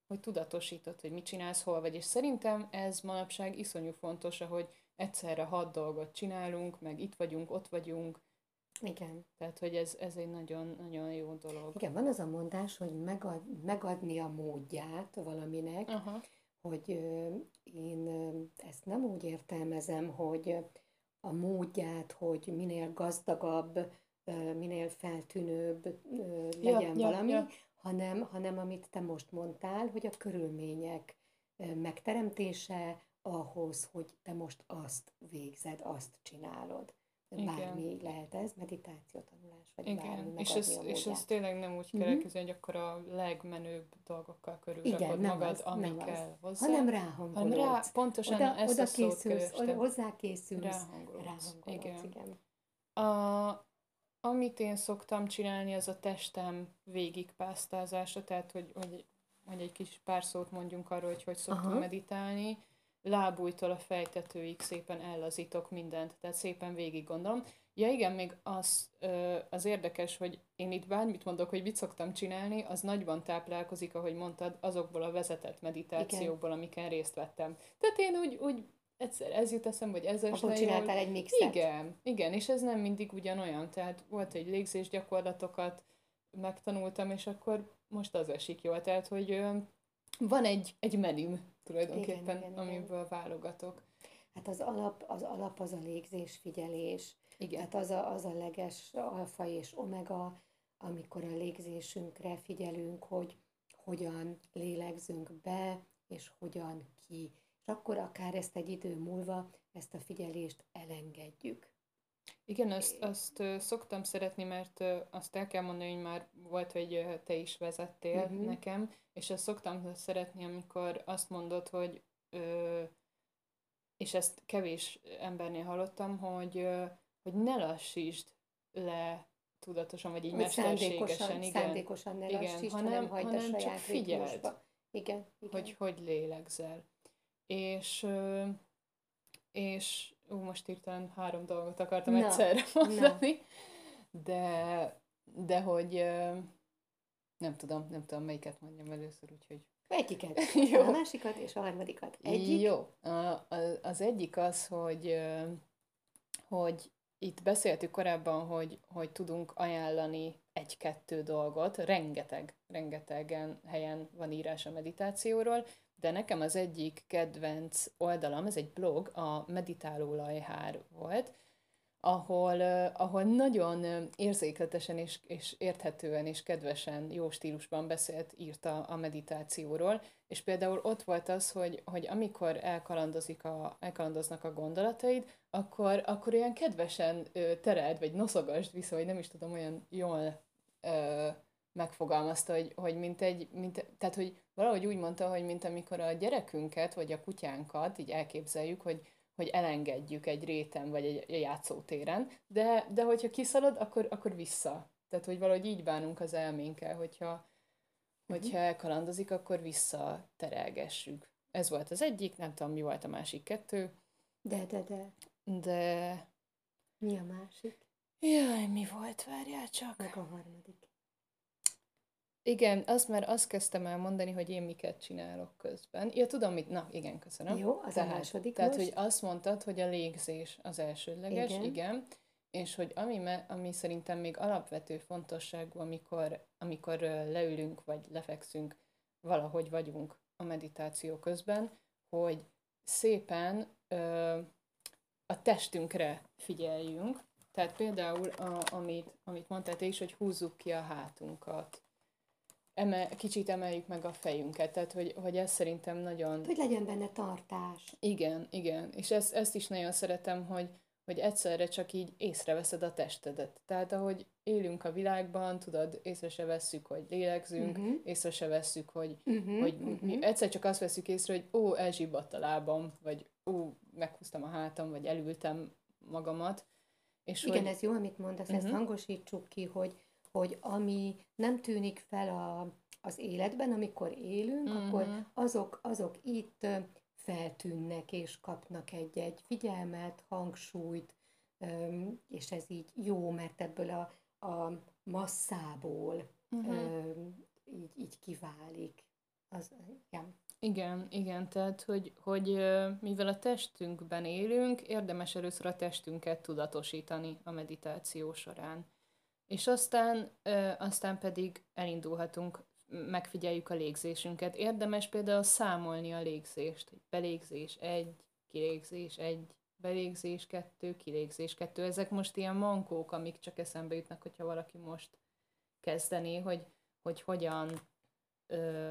A: hogy tudatosítod, hogy mit csinálsz, hol vagy, és szerintem ez manapság iszonyú fontos, hogy egyszerre hat dolgot csinálunk, meg itt vagyunk, ott vagyunk.
B: Igen.
A: Tehát, hogy ez, ez egy nagyon, nagyon jó dolog.
B: Igen, van az a mondás, hogy megad, megadni a módját valaminek, Aha hogy én ezt nem úgy értelmezem, hogy a módját, hogy minél gazdagabb, minél feltűnőbb legyen ja, valami, ja, ja. Hanem, hanem amit te most mondtál, hogy a körülmények megteremtése, ahhoz, hogy te most azt végzed, azt csinálod. Igen. Bármi lehet ez, meditáció, tanulás, vagy
A: Igen. bármi és ez, és ez tényleg nem úgy kell uh-huh. hogy akkor a legmenőbb dolgokkal körül Igen, nem magad, az, ami nem kell az. hozzá.
B: Hanem ráhangolódsz. Hanem rá,
A: pontosan oda, ezt
B: oda a készülsz, oda, hozzá készülsz. Ráhangolódsz.
A: ráhangolódsz igen. igen. A, amit én szoktam csinálni, az a testem végigpásztázása, tehát hogy, hogy, hogy egy kis pár szót mondjunk arról, hogy hogy szoktunk Aha. meditálni lábújtól a fejtetőig szépen ellazítok mindent, tehát szépen végig gondolom. Ja igen, még az, az érdekes, hogy én itt bármit mondok, hogy mit szoktam csinálni, az nagyban táplálkozik, ahogy mondtad, azokból a vezetett meditációkból, igen. amiken részt vettem. Tehát én úgy, úgy egyszer ez jut eszembe, hogy ez
B: Akkor csináltál egy mixet.
A: Igen, igen, és ez nem mindig ugyanolyan. Tehát volt egy légzés gyakorlatokat, megtanultam, és akkor most az esik jól. Tehát, hogy van egy, egy menüm tulajdonképpen, igen, igen, amiből igen. válogatok.
B: Hát az alap, az alap az a légzés, figyelés. Igen. Tehát az a, az a leges alfa és omega, amikor a légzésünkre figyelünk, hogy hogyan lélegzünk be, és hogyan ki. És akkor akár ezt egy idő múlva, ezt a figyelést elengedjük.
A: Igen, azt, azt szoktam szeretni, mert azt el kell mondani, hogy már volt, hogy te is vezettél uh-huh. nekem, és azt szoktam szeretni, amikor azt mondod, hogy és ezt kevés embernél hallottam, hogy, hogy ne lassítsd le tudatosan, vagy így hogy mesterségesen.
B: Szándékosan, igen, szándékosan ne lassítsd, igen, hanem, hanem, hagyd hanem a saját csak figyeld,
A: igen, igen. Hogy hogy lélegzel. És, és ú, most írtam három dolgot akartam na, egyszerre mondani, na. de, de hogy nem tudom, nem tudom melyiket mondjam először, úgyhogy...
B: Egyiket, Jó. a másikat és a harmadikat. Egyik?
A: Jó, az egyik az, hogy, hogy itt beszéltük korábban, hogy, hogy tudunk ajánlani egy-kettő dolgot, rengeteg, rengetegen helyen van írás a meditációról, de nekem az egyik kedvenc oldalam, ez egy blog, a Meditáló Lajhár volt, ahol, ahol nagyon érzékletesen és, és érthetően és kedvesen, jó stílusban beszélt, írta a meditációról, és például ott volt az, hogy, hogy amikor elkalandozik a, elkalandoznak a gondolataid, akkor, akkor olyan kedvesen tereld, vagy noszogasd vissza, vagy nem is tudom, olyan jól ö, megfogalmazta, hogy, hogy mint egy, mint, tehát hogy valahogy úgy mondta, hogy mint amikor a gyerekünket, vagy a kutyánkat így elképzeljük, hogy, hogy elengedjük egy réten, vagy egy játszótéren, de, de hogyha kiszalad, akkor, akkor vissza. Tehát, hogy valahogy így bánunk az elménkkel, hogyha, uh-huh. hogyha elkalandozik, akkor vissza terelgessük. Ez volt az egyik, nem tudom, mi volt a másik kettő.
B: De, de, de.
A: De...
B: Mi a másik?
A: Jaj, mi volt, várjál csak.
B: Meg a harmadik.
A: Igen, azt már azt kezdtem el mondani, hogy én miket csinálok közben. Ja, tudom, mit... Na, igen, köszönöm.
B: Jó, az tehát, a második
A: Tehát, most. hogy azt mondtad, hogy a légzés az elsődleges, igen. igen és hogy ami, me, ami szerintem még alapvető fontosságú, amikor, amikor leülünk, vagy lefekszünk, valahogy vagyunk a meditáció közben, hogy szépen ö, a testünkre figyeljünk. Tehát például, a, amit, amit mondtál te is, hogy húzzuk ki a hátunkat, emel, kicsit emeljük meg a fejünket, tehát hogy, hogy ez szerintem nagyon...
B: Hogy legyen benne tartás.
A: Igen, igen, és ezt, ezt is nagyon szeretem, hogy, hogy egyszerre csak így észreveszed a testedet. Tehát ahogy élünk a világban, tudod, észre se vesszük, hogy lélegzünk, uh-huh. észre se vesszük, hogy, uh-huh. hogy uh-huh. mi egyszer csak azt veszük észre, hogy ó, elzsibbadt a lábam, vagy ó, meghúztam a hátam, vagy elültem magamat.
B: És Igen, hogy... ez jó, amit mondasz, uh-huh. ezt hangosítsuk ki, hogy hogy ami nem tűnik fel a, az életben, amikor élünk, uh-huh. akkor azok, azok itt feltűnnek és kapnak egy-egy figyelmet, hangsúlyt, és ez így jó, mert ebből a, a masszából uh-huh. így, így kiválik. Az,
A: igen. Igen, igen, tehát, hogy, hogy mivel a testünkben élünk, érdemes először a testünket tudatosítani a meditáció során. És aztán, ö, aztán pedig elindulhatunk, megfigyeljük a légzésünket. Érdemes például számolni a légzést, hogy belégzés egy, kilégzés egy, belégzés kettő, kilégzés kettő. Ezek most ilyen mankók, amik csak eszembe jutnak, hogyha valaki most kezdené, hogy, hogy hogyan, ö,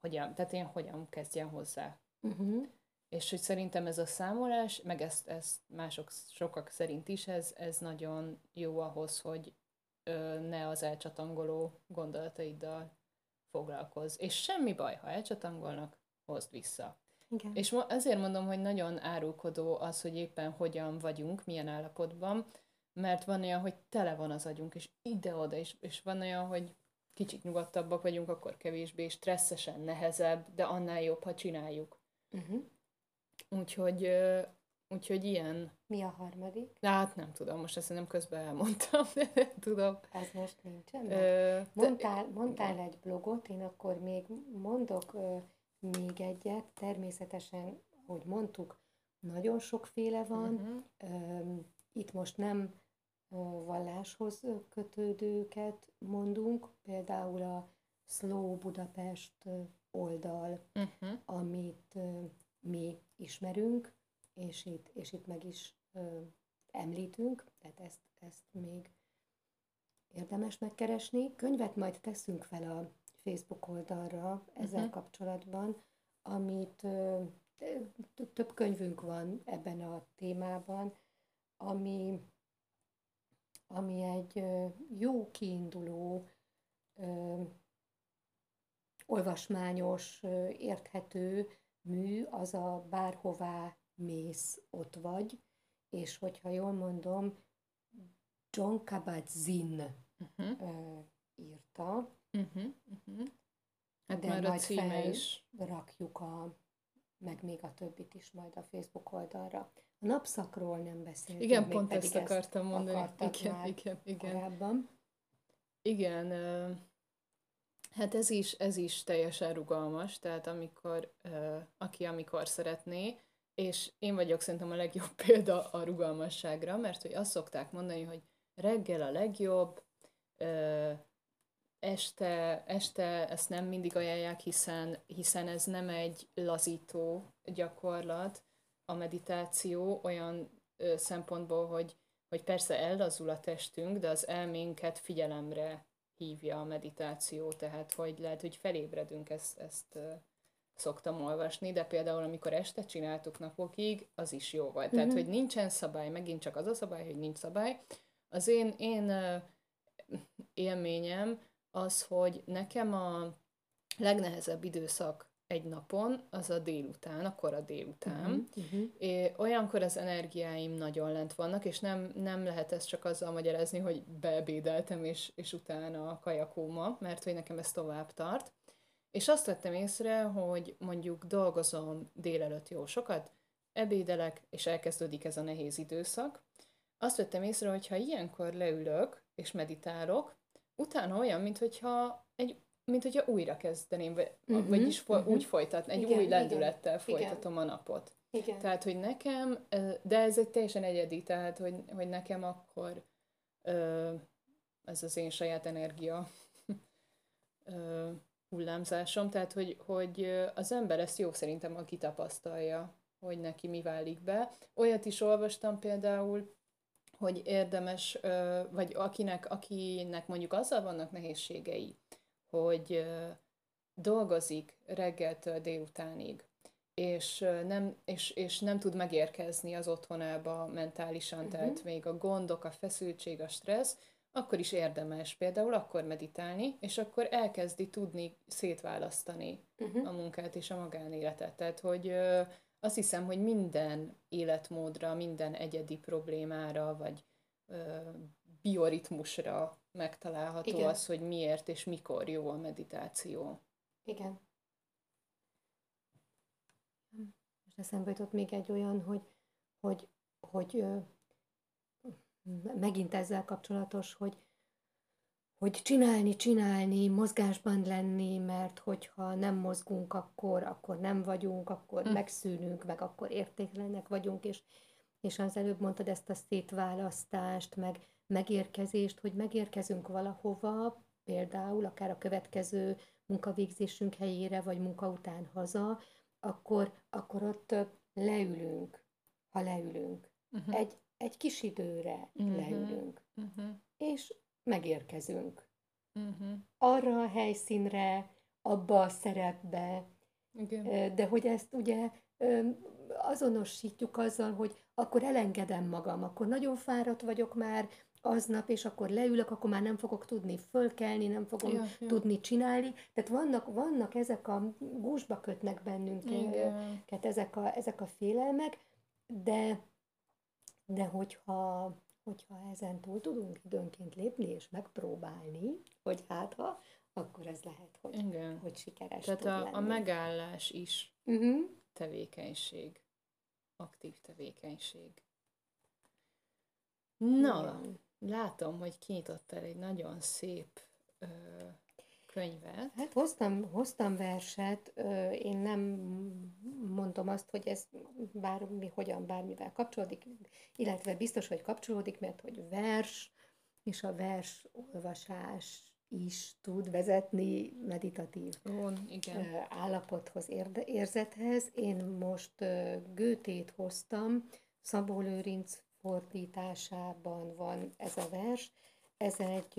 A: hogyan, tehát én hogyan kezdjen hozzá. Uh-huh. És hogy szerintem ez a számolás, meg ezt, ezt mások, sokak szerint is, ez, ez nagyon jó ahhoz, hogy ne az elcsatangoló gondolataiddal foglalkozz. És semmi baj, ha elcsatangolnak, hozd vissza. Igen. És ezért mondom, hogy nagyon árulkodó az, hogy éppen hogyan vagyunk, milyen állapotban, mert van olyan, hogy tele van az agyunk, és ide-oda, és, és van olyan, hogy kicsit nyugodtabbak vagyunk, akkor kevésbé stresszesen, nehezebb, de annál jobb, ha csináljuk. Uh-huh. Úgyhogy, úgyhogy ilyen.
B: Mi a harmadik?
A: Hát nem tudom, most ezt nem közben elmondtam, de nem tudom.
B: Ez most nincsen? Ö, mondtál, mondtál egy blogot, én akkor még mondok ö, még egyet. Természetesen, hogy mondtuk, nagyon sokféle van. Uh-huh. Ö, itt most nem valláshoz kötődőket mondunk, például a Slow Budapest oldal, uh-huh. amit mi ismerünk, és itt, és itt meg is ö, említünk, tehát ezt, ezt még érdemes megkeresni. Könyvet majd teszünk fel a Facebook oldalra ezzel uh-huh. kapcsolatban, amit ö, több könyvünk van ebben a témában, ami, ami egy jó kiinduló, ö, olvasmányos, érthető mű, az a bárhová mész, ott vagy, és hogyha jól mondom, John Kabat-Zinn uh-huh. uh, írta, uh-huh. Uh-huh. Hát de majd a címe is. rakjuk a, meg még a többit is majd a Facebook oldalra. A napszakról nem beszéltünk.
A: Igen, pont ezt akartam mondani. Igen, igen, igen. Korábban. Igen, hát ez is, ez is teljesen rugalmas, tehát amikor, aki amikor szeretné, és én vagyok szerintem a legjobb példa a rugalmasságra, mert hogy azt szokták mondani, hogy reggel a legjobb, este, este ezt nem mindig ajánlják, hiszen, hiszen ez nem egy lazító gyakorlat, a meditáció olyan szempontból, hogy, hogy persze ellazul a testünk, de az elménket figyelemre hívja a meditáció, tehát hogy lehet, hogy felébredünk, ezt, ezt szoktam olvasni, de például amikor este csináltuk napokig, az is jó volt. Tehát, mm-hmm. hogy nincsen szabály, megint csak az a szabály, hogy nincs szabály. Az én, én élményem az, hogy nekem a legnehezebb időszak egy napon, az a délután, a kora délután. Uh-huh, uh-huh. olyankor az energiáim nagyon lent vannak, és nem, nem lehet ezt csak azzal magyarázni, hogy beebédeltem, és, és utána a kajakóma, mert hogy nekem ez tovább tart. És azt vettem észre, hogy mondjuk dolgozom délelőtt jó sokat, ebédelek, és elkezdődik ez a nehéz időszak. Azt vettem észre, hogy ha ilyenkor leülök és meditálok, utána olyan, mintha egy mint hogyha újra kezdeném, vagy, uh-huh, vagyis fo- uh-huh. úgy folytatni, egy igen, új lendülettel igen, folytatom igen. a napot. Igen. Tehát, hogy nekem, de ez egy teljesen egyedi, tehát, hogy, hogy nekem akkor ez az én saját energia hullámzásom, tehát hogy, hogy az ember ezt jó szerintem, aki tapasztalja, hogy neki mi válik be. Olyat is olvastam például, hogy érdemes, vagy akinek, akinek mondjuk azzal vannak nehézségei, hogy dolgozik reggeltől délutánig, és nem, és, és nem tud megérkezni az otthonába mentálisan, uh-huh. tehát még a gondok, a feszültség, a stressz, akkor is érdemes például akkor meditálni, és akkor elkezdi tudni szétválasztani uh-huh. a munkát és a magánéletet. Tehát, hogy ö, azt hiszem, hogy minden életmódra, minden egyedi problémára, vagy ö, bioritmusra megtalálható Igen. az, hogy miért és mikor jó a meditáció.
B: Igen. Most eszembe jutott még egy olyan, hogy, hogy, hogy ö, megint ezzel kapcsolatos, hogy, hogy csinálni, csinálni, mozgásban lenni, mert hogyha nem mozgunk, akkor, akkor nem vagyunk, akkor hm. megszűnünk, meg akkor értéklenek vagyunk, és, és az előbb mondtad ezt a szétválasztást, meg megérkezést, hogy megérkezünk valahova, például akár a következő munkavégzésünk helyére, vagy munka után haza, akkor, akkor ott leülünk, ha leülünk. Uh-huh. Egy, egy kis időre uh-huh. leülünk, uh-huh. és megérkezünk. Uh-huh. Arra a helyszínre, abba a szerepbe, Igen. De hogy ezt ugye azonosítjuk azzal, hogy akkor elengedem magam, akkor nagyon fáradt vagyok már aznap, és akkor leülök, akkor már nem fogok tudni fölkelni, nem fogom ja, ja. tudni csinálni. Tehát vannak, vannak ezek a gúzsba kötnek bennünket, ezek a, ezek a félelmek, de, de hogyha, hogyha ezen túl tudunk időnként lépni és megpróbálni, hogy hát ha, akkor ez lehet, hogy, Igen. hogy sikeres
A: Tehát tud a, lenni. a megállás is uh-huh. tevékenység, aktív tevékenység. Na, Igen. látom, hogy kinyitottál egy nagyon szép ö, könyvet.
B: Hát hoztam, hoztam verset, én nem mondom azt, hogy ez bármi, hogyan bármivel kapcsolódik, illetve biztos, hogy kapcsolódik, mert hogy vers, és a vers olvasás is tud vezetni meditatív
A: On, igen.
B: állapothoz, érzethez. Én most Gőtét hoztam, Szabó Lőrinc fordításában van ez a vers. Ez egy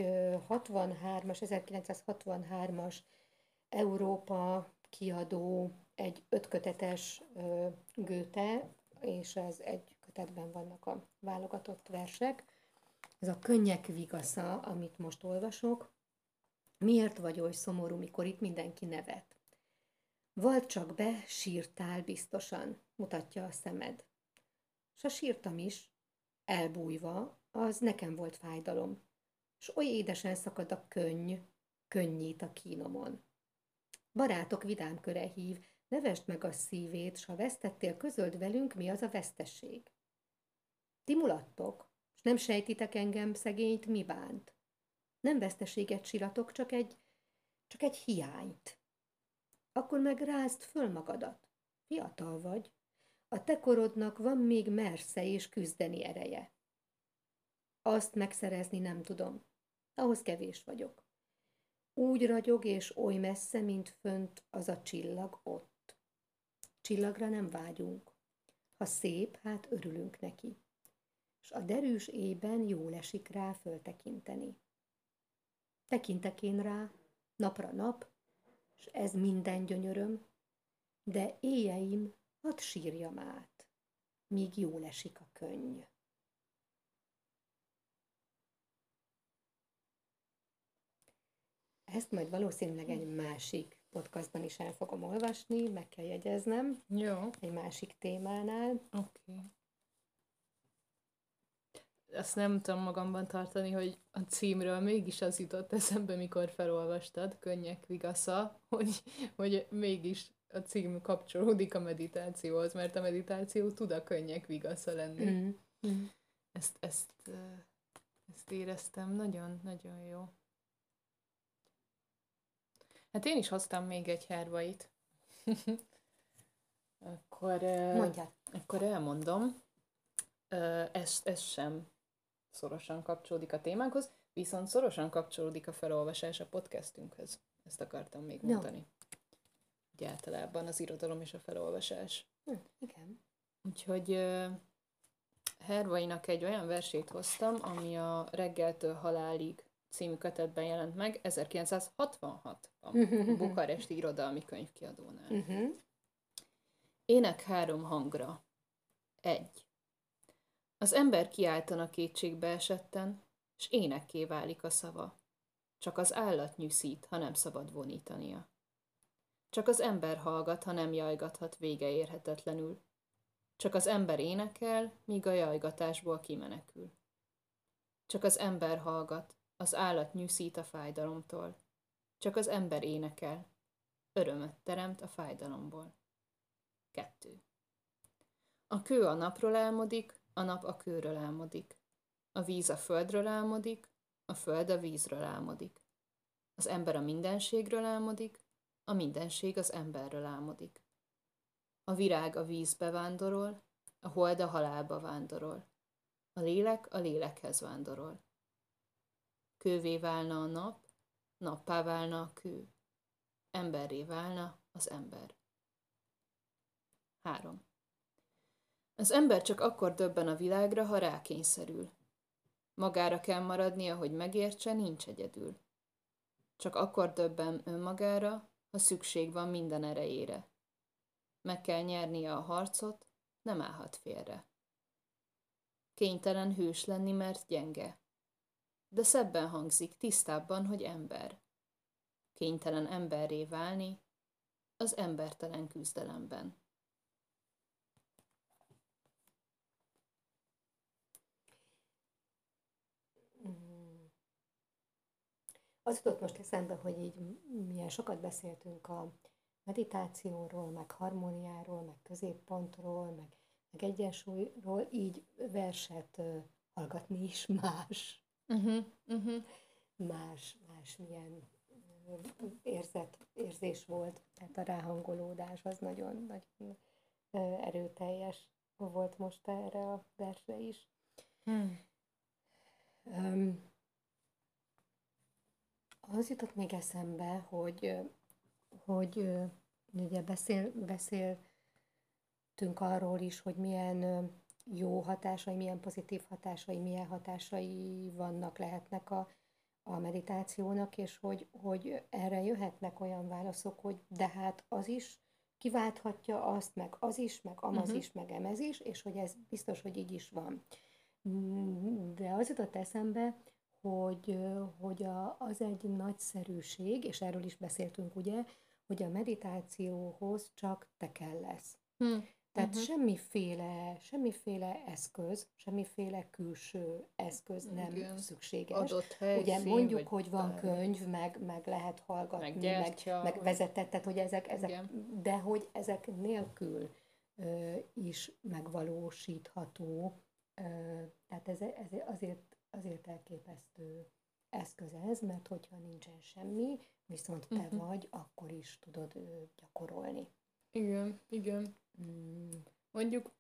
B: 63-as, 1963-as Európa kiadó, egy ötkötetes Gőte, és ez egy kötetben vannak a válogatott versek. Ez a könnyek vigasza, amit most olvasok. Miért vagy oly szomorú, mikor itt mindenki nevet? Val csak be, sírtál biztosan, mutatja a szemed. S a sírtam is, elbújva, az nekem volt fájdalom. S oly édesen szakad a könny, könnyít a kínomon. Barátok vidám köre hív, nevesd meg a szívét, s ha vesztettél, közöld velünk, mi az a vesztesség. Ti mulattok, s nem sejtitek engem, szegényt, mi bánt. Nem veszteséget siratok, csak egy, csak egy hiányt. Akkor meg rázd föl magadat. Fiatal vagy. A te korodnak van még mersze és küzdeni ereje. Azt megszerezni nem tudom. Ahhoz kevés vagyok. Úgy ragyog és oly messze, mint fönt az a csillag ott. Csillagra nem vágyunk. Ha szép, hát örülünk neki. S a derűs ében jól esik rá föltekinteni. Tekintek én rá, napra nap, és ez minden gyönyöröm, de éjjeim hadd sírjam át, míg jól esik a könny. Ezt majd valószínűleg egy másik podcastban is el fogom olvasni, meg kell jegyeznem.
A: Jó.
B: Egy másik témánál.
A: Oké. Okay azt nem tudom magamban tartani, hogy a címről mégis az jutott eszembe, mikor felolvastad, Könnyek Vigasza, hogy, hogy mégis a cím kapcsolódik a meditációhoz, mert a meditáció tud a könnyek vigasza lenni. Mm. Mm. Ezt, ezt, ezt éreztem, nagyon-nagyon jó. Hát én is hoztam még egy hervait. akkor,
B: Mondjad.
A: akkor elmondom. Ez, ez sem szorosan kapcsolódik a témánkhoz, viszont szorosan kapcsolódik a felolvasás a podcastünkhöz. Ezt akartam még no. mondani. Ugye általában az irodalom és a felolvasás.
B: Hm, igen.
A: Úgyhogy uh, Hervainak egy olyan versét hoztam, ami a Reggeltől halálig című kötetben jelent meg 1966 a Bukaresti Irodalmi Könyvkiadónál. Uh-huh. Ének három hangra. Egy. Az ember kiáltana kétségbe esetten, s énekké válik a szava. Csak az állat nyűszít, ha nem szabad vonítania. Csak az ember hallgat, ha nem jajgathat vége érhetetlenül. Csak az ember énekel, míg a jajgatásból kimenekül. Csak az ember hallgat, az állat nyűszít a fájdalomtól. Csak az ember énekel, örömöt teremt a fájdalomból. Kettő. A kő a napról álmodik, a nap a kőről álmodik. A víz a földről álmodik, a föld a vízről álmodik. Az ember a mindenségről álmodik, a mindenség az emberről álmodik. A virág a vízbe vándorol, a hold a halálba vándorol. A lélek a lélekhez vándorol. Kővé válna a nap, nappá válna a kő. Emberré válna az ember. 3. Az ember csak akkor döbben a világra, ha rákényszerül. Magára kell maradnia, hogy megértse, nincs egyedül. Csak akkor döbben önmagára, ha szükség van minden erejére. meg kell nyernie a harcot, nem állhat félre. Kénytelen hős lenni, mert gyenge. De szebben hangzik, tisztábban, hogy ember. Kénytelen emberré válni, az embertelen küzdelemben.
B: Az jutott most eszembe, hogy így milyen sokat beszéltünk a meditációról, meg harmóniáról, meg középpontról, meg, meg egyensúlyról, így verset hallgatni is más. Uh-huh, uh-huh. Más, más milyen uh, érzet, érzés volt. Tehát a ráhangolódás az nagyon, nagyon erőteljes volt most erre a versre is. Hmm. Um, az jutott még eszembe, hogy, hogy ugye beszél, beszéltünk arról is, hogy milyen jó hatásai, milyen pozitív hatásai, milyen hatásai vannak, lehetnek a, a meditációnak, és hogy, hogy erre jöhetnek olyan válaszok, hogy de hát az is kiválthatja azt, meg az is, meg amaz uh-huh. is, meg emez is, és hogy ez biztos, hogy így is van. De az jutott eszembe, hogy, hogy a, az egy nagyszerűség, és erről is beszéltünk ugye, hogy a meditációhoz csak te kell lesz. Hm. Tehát uh-huh. semmiféle, semmiféle eszköz, semmiféle külső eszköz nem Igen. szükséges. Adott hely, Ugye mondjuk, hogy van könyv, meg, meg lehet hallgatni, meg, gyertya, meg, meg vezetett, tehát hogy ezek, ezek de hogy ezek nélkül ö, is megvalósítható. Ö, tehát ez, ez azért azért elképesztő eszköz ez, mert hogyha nincsen semmi, viszont te uh-huh. vagy, akkor is tudod gyakorolni.
A: Igen, igen. Mm. Mondjuk,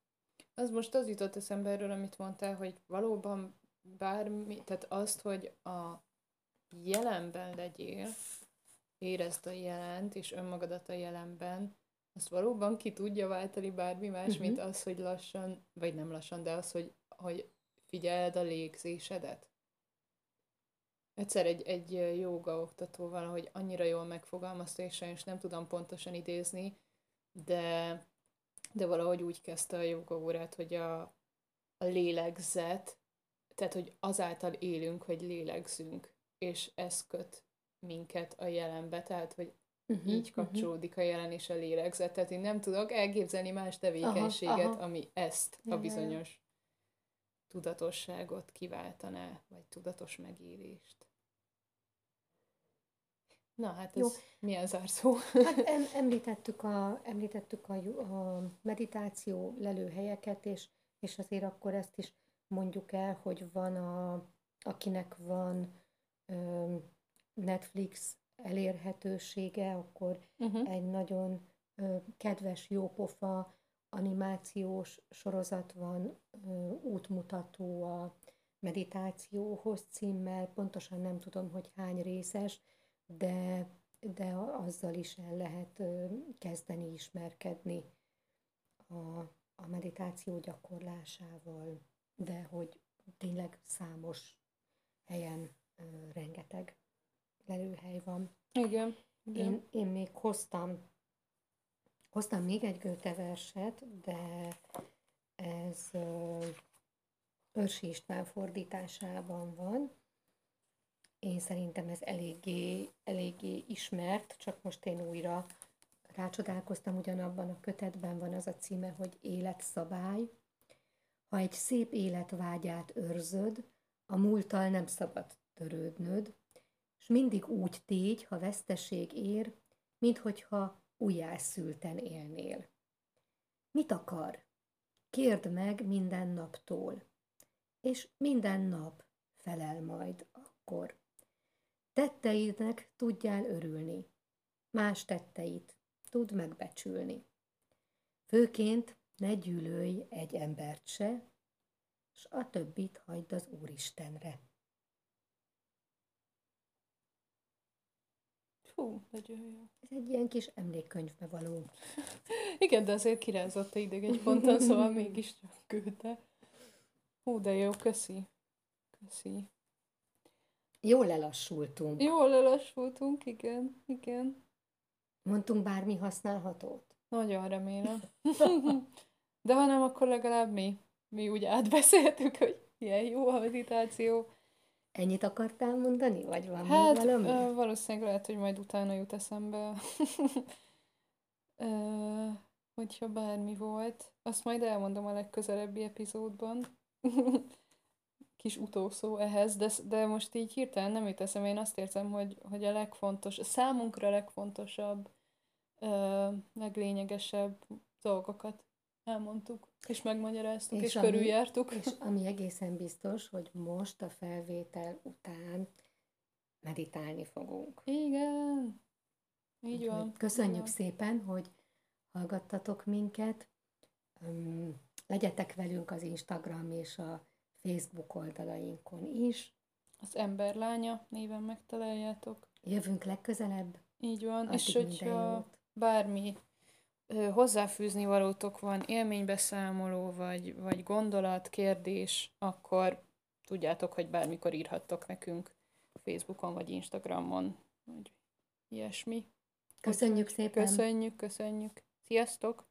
A: az most az jutott eszembe erről, amit mondtál, hogy valóban bármi, tehát azt, hogy a jelenben legyél, érezd a jelent, és önmagadat a jelenben, azt valóban ki tudja váltani bármi más, uh-huh. mint az, hogy lassan, vagy nem lassan, de az, hogy, hogy figyeld a légzésedet. Egyszer egy, egy joga oktató valahogy annyira jól megfogalmazta, és sajnos nem tudom pontosan idézni, de, de valahogy úgy kezdte a joga órát, hogy a, a lélegzet, tehát hogy azáltal élünk, hogy lélegzünk, és ez köt minket a jelenbe, tehát hogy uh-huh, így mhm. kapcsolódik uh-huh. a jelen és a lélegzet. Tehát én nem tudok elképzelni más tevékenységet, aha, aha. ami ezt a bizonyos tudatosságot kiváltaná, vagy tudatos megélést. Na, hát ez Jó. milyen zárszó?
B: Hát em, említettük, a, említettük a, a meditáció lelőhelyeket, és, és azért akkor ezt is mondjuk el, hogy van a, akinek van ö, Netflix elérhetősége, akkor uh-huh. egy nagyon ö, kedves, jópofa animációs sorozat van, útmutató a meditációhoz címmel, pontosan nem tudom, hogy hány részes, de, de azzal is el lehet kezdeni ismerkedni a, a meditáció gyakorlásával, de hogy tényleg számos helyen rengeteg lelőhely van.
A: Igen. igen.
B: Én, én még hoztam Hoztam még egy Göte verset, de ez Örsi István fordításában van. Én szerintem ez eléggé, eléggé ismert, csak most én újra rácsodálkoztam, ugyanabban a kötetben van az a címe, hogy Életszabály. Ha egy szép életvágyát őrzöd, a múlttal nem szabad törődnöd, és mindig úgy tégy, ha veszteség ér, minthogyha újjászülten élnél. Mit akar? Kérd meg minden naptól, és minden nap felel majd akkor. Tetteidnek tudjál örülni, más tetteit tud megbecsülni. Főként ne gyűlölj egy embert se, s a többit hagyd az Úristenre.
A: Hú, nagyon jó.
B: Ez egy ilyen kis emlékkönyvbe való.
A: Igen, de azért kirázott a ideg egy ponton, szóval mégis csak küldte. Hú, de jó, köszi. Köszi.
B: Jól lelassultunk.
A: Jól lelassultunk, igen, igen.
B: Mondtunk bármi használhatót?
A: Nagyon remélem. De ha nem, akkor legalább mi. Mi úgy átbeszéltük, hogy ilyen jó a meditáció.
B: Ennyit akartál mondani, vagy van
A: hát, valami? valószínűleg lehet, hogy majd utána jut eszembe, hogyha bármi volt. Azt majd elmondom a legközelebbi epizódban. Kis utószó ehhez, de, de most így hirtelen nem jut eszembe. Én azt érzem, hogy, hogy a legfontos, a számunkra legfontosabb, leglényegesebb dolgokat elmondtuk, és megmagyaráztuk, és, és ami, körüljártuk.
B: És ami egészen biztos, hogy most a felvétel után meditálni fogunk.
A: Igen. Így van.
B: Köszönjük
A: van.
B: szépen, hogy hallgattatok minket. legyetek velünk az Instagram és a Facebook oldalainkon is.
A: Az Emberlánya néven megtaláljátok.
B: Jövünk legközelebb.
A: Így van, Addig és hogyha bármi hozzáfűzni valótok van, élménybeszámoló, vagy, vagy gondolat, kérdés, akkor tudjátok, hogy bármikor írhattok nekünk Facebookon, vagy Instagramon, vagy ilyesmi.
B: Köszönjük szépen!
A: Köszönjük, köszönjük! Sziasztok!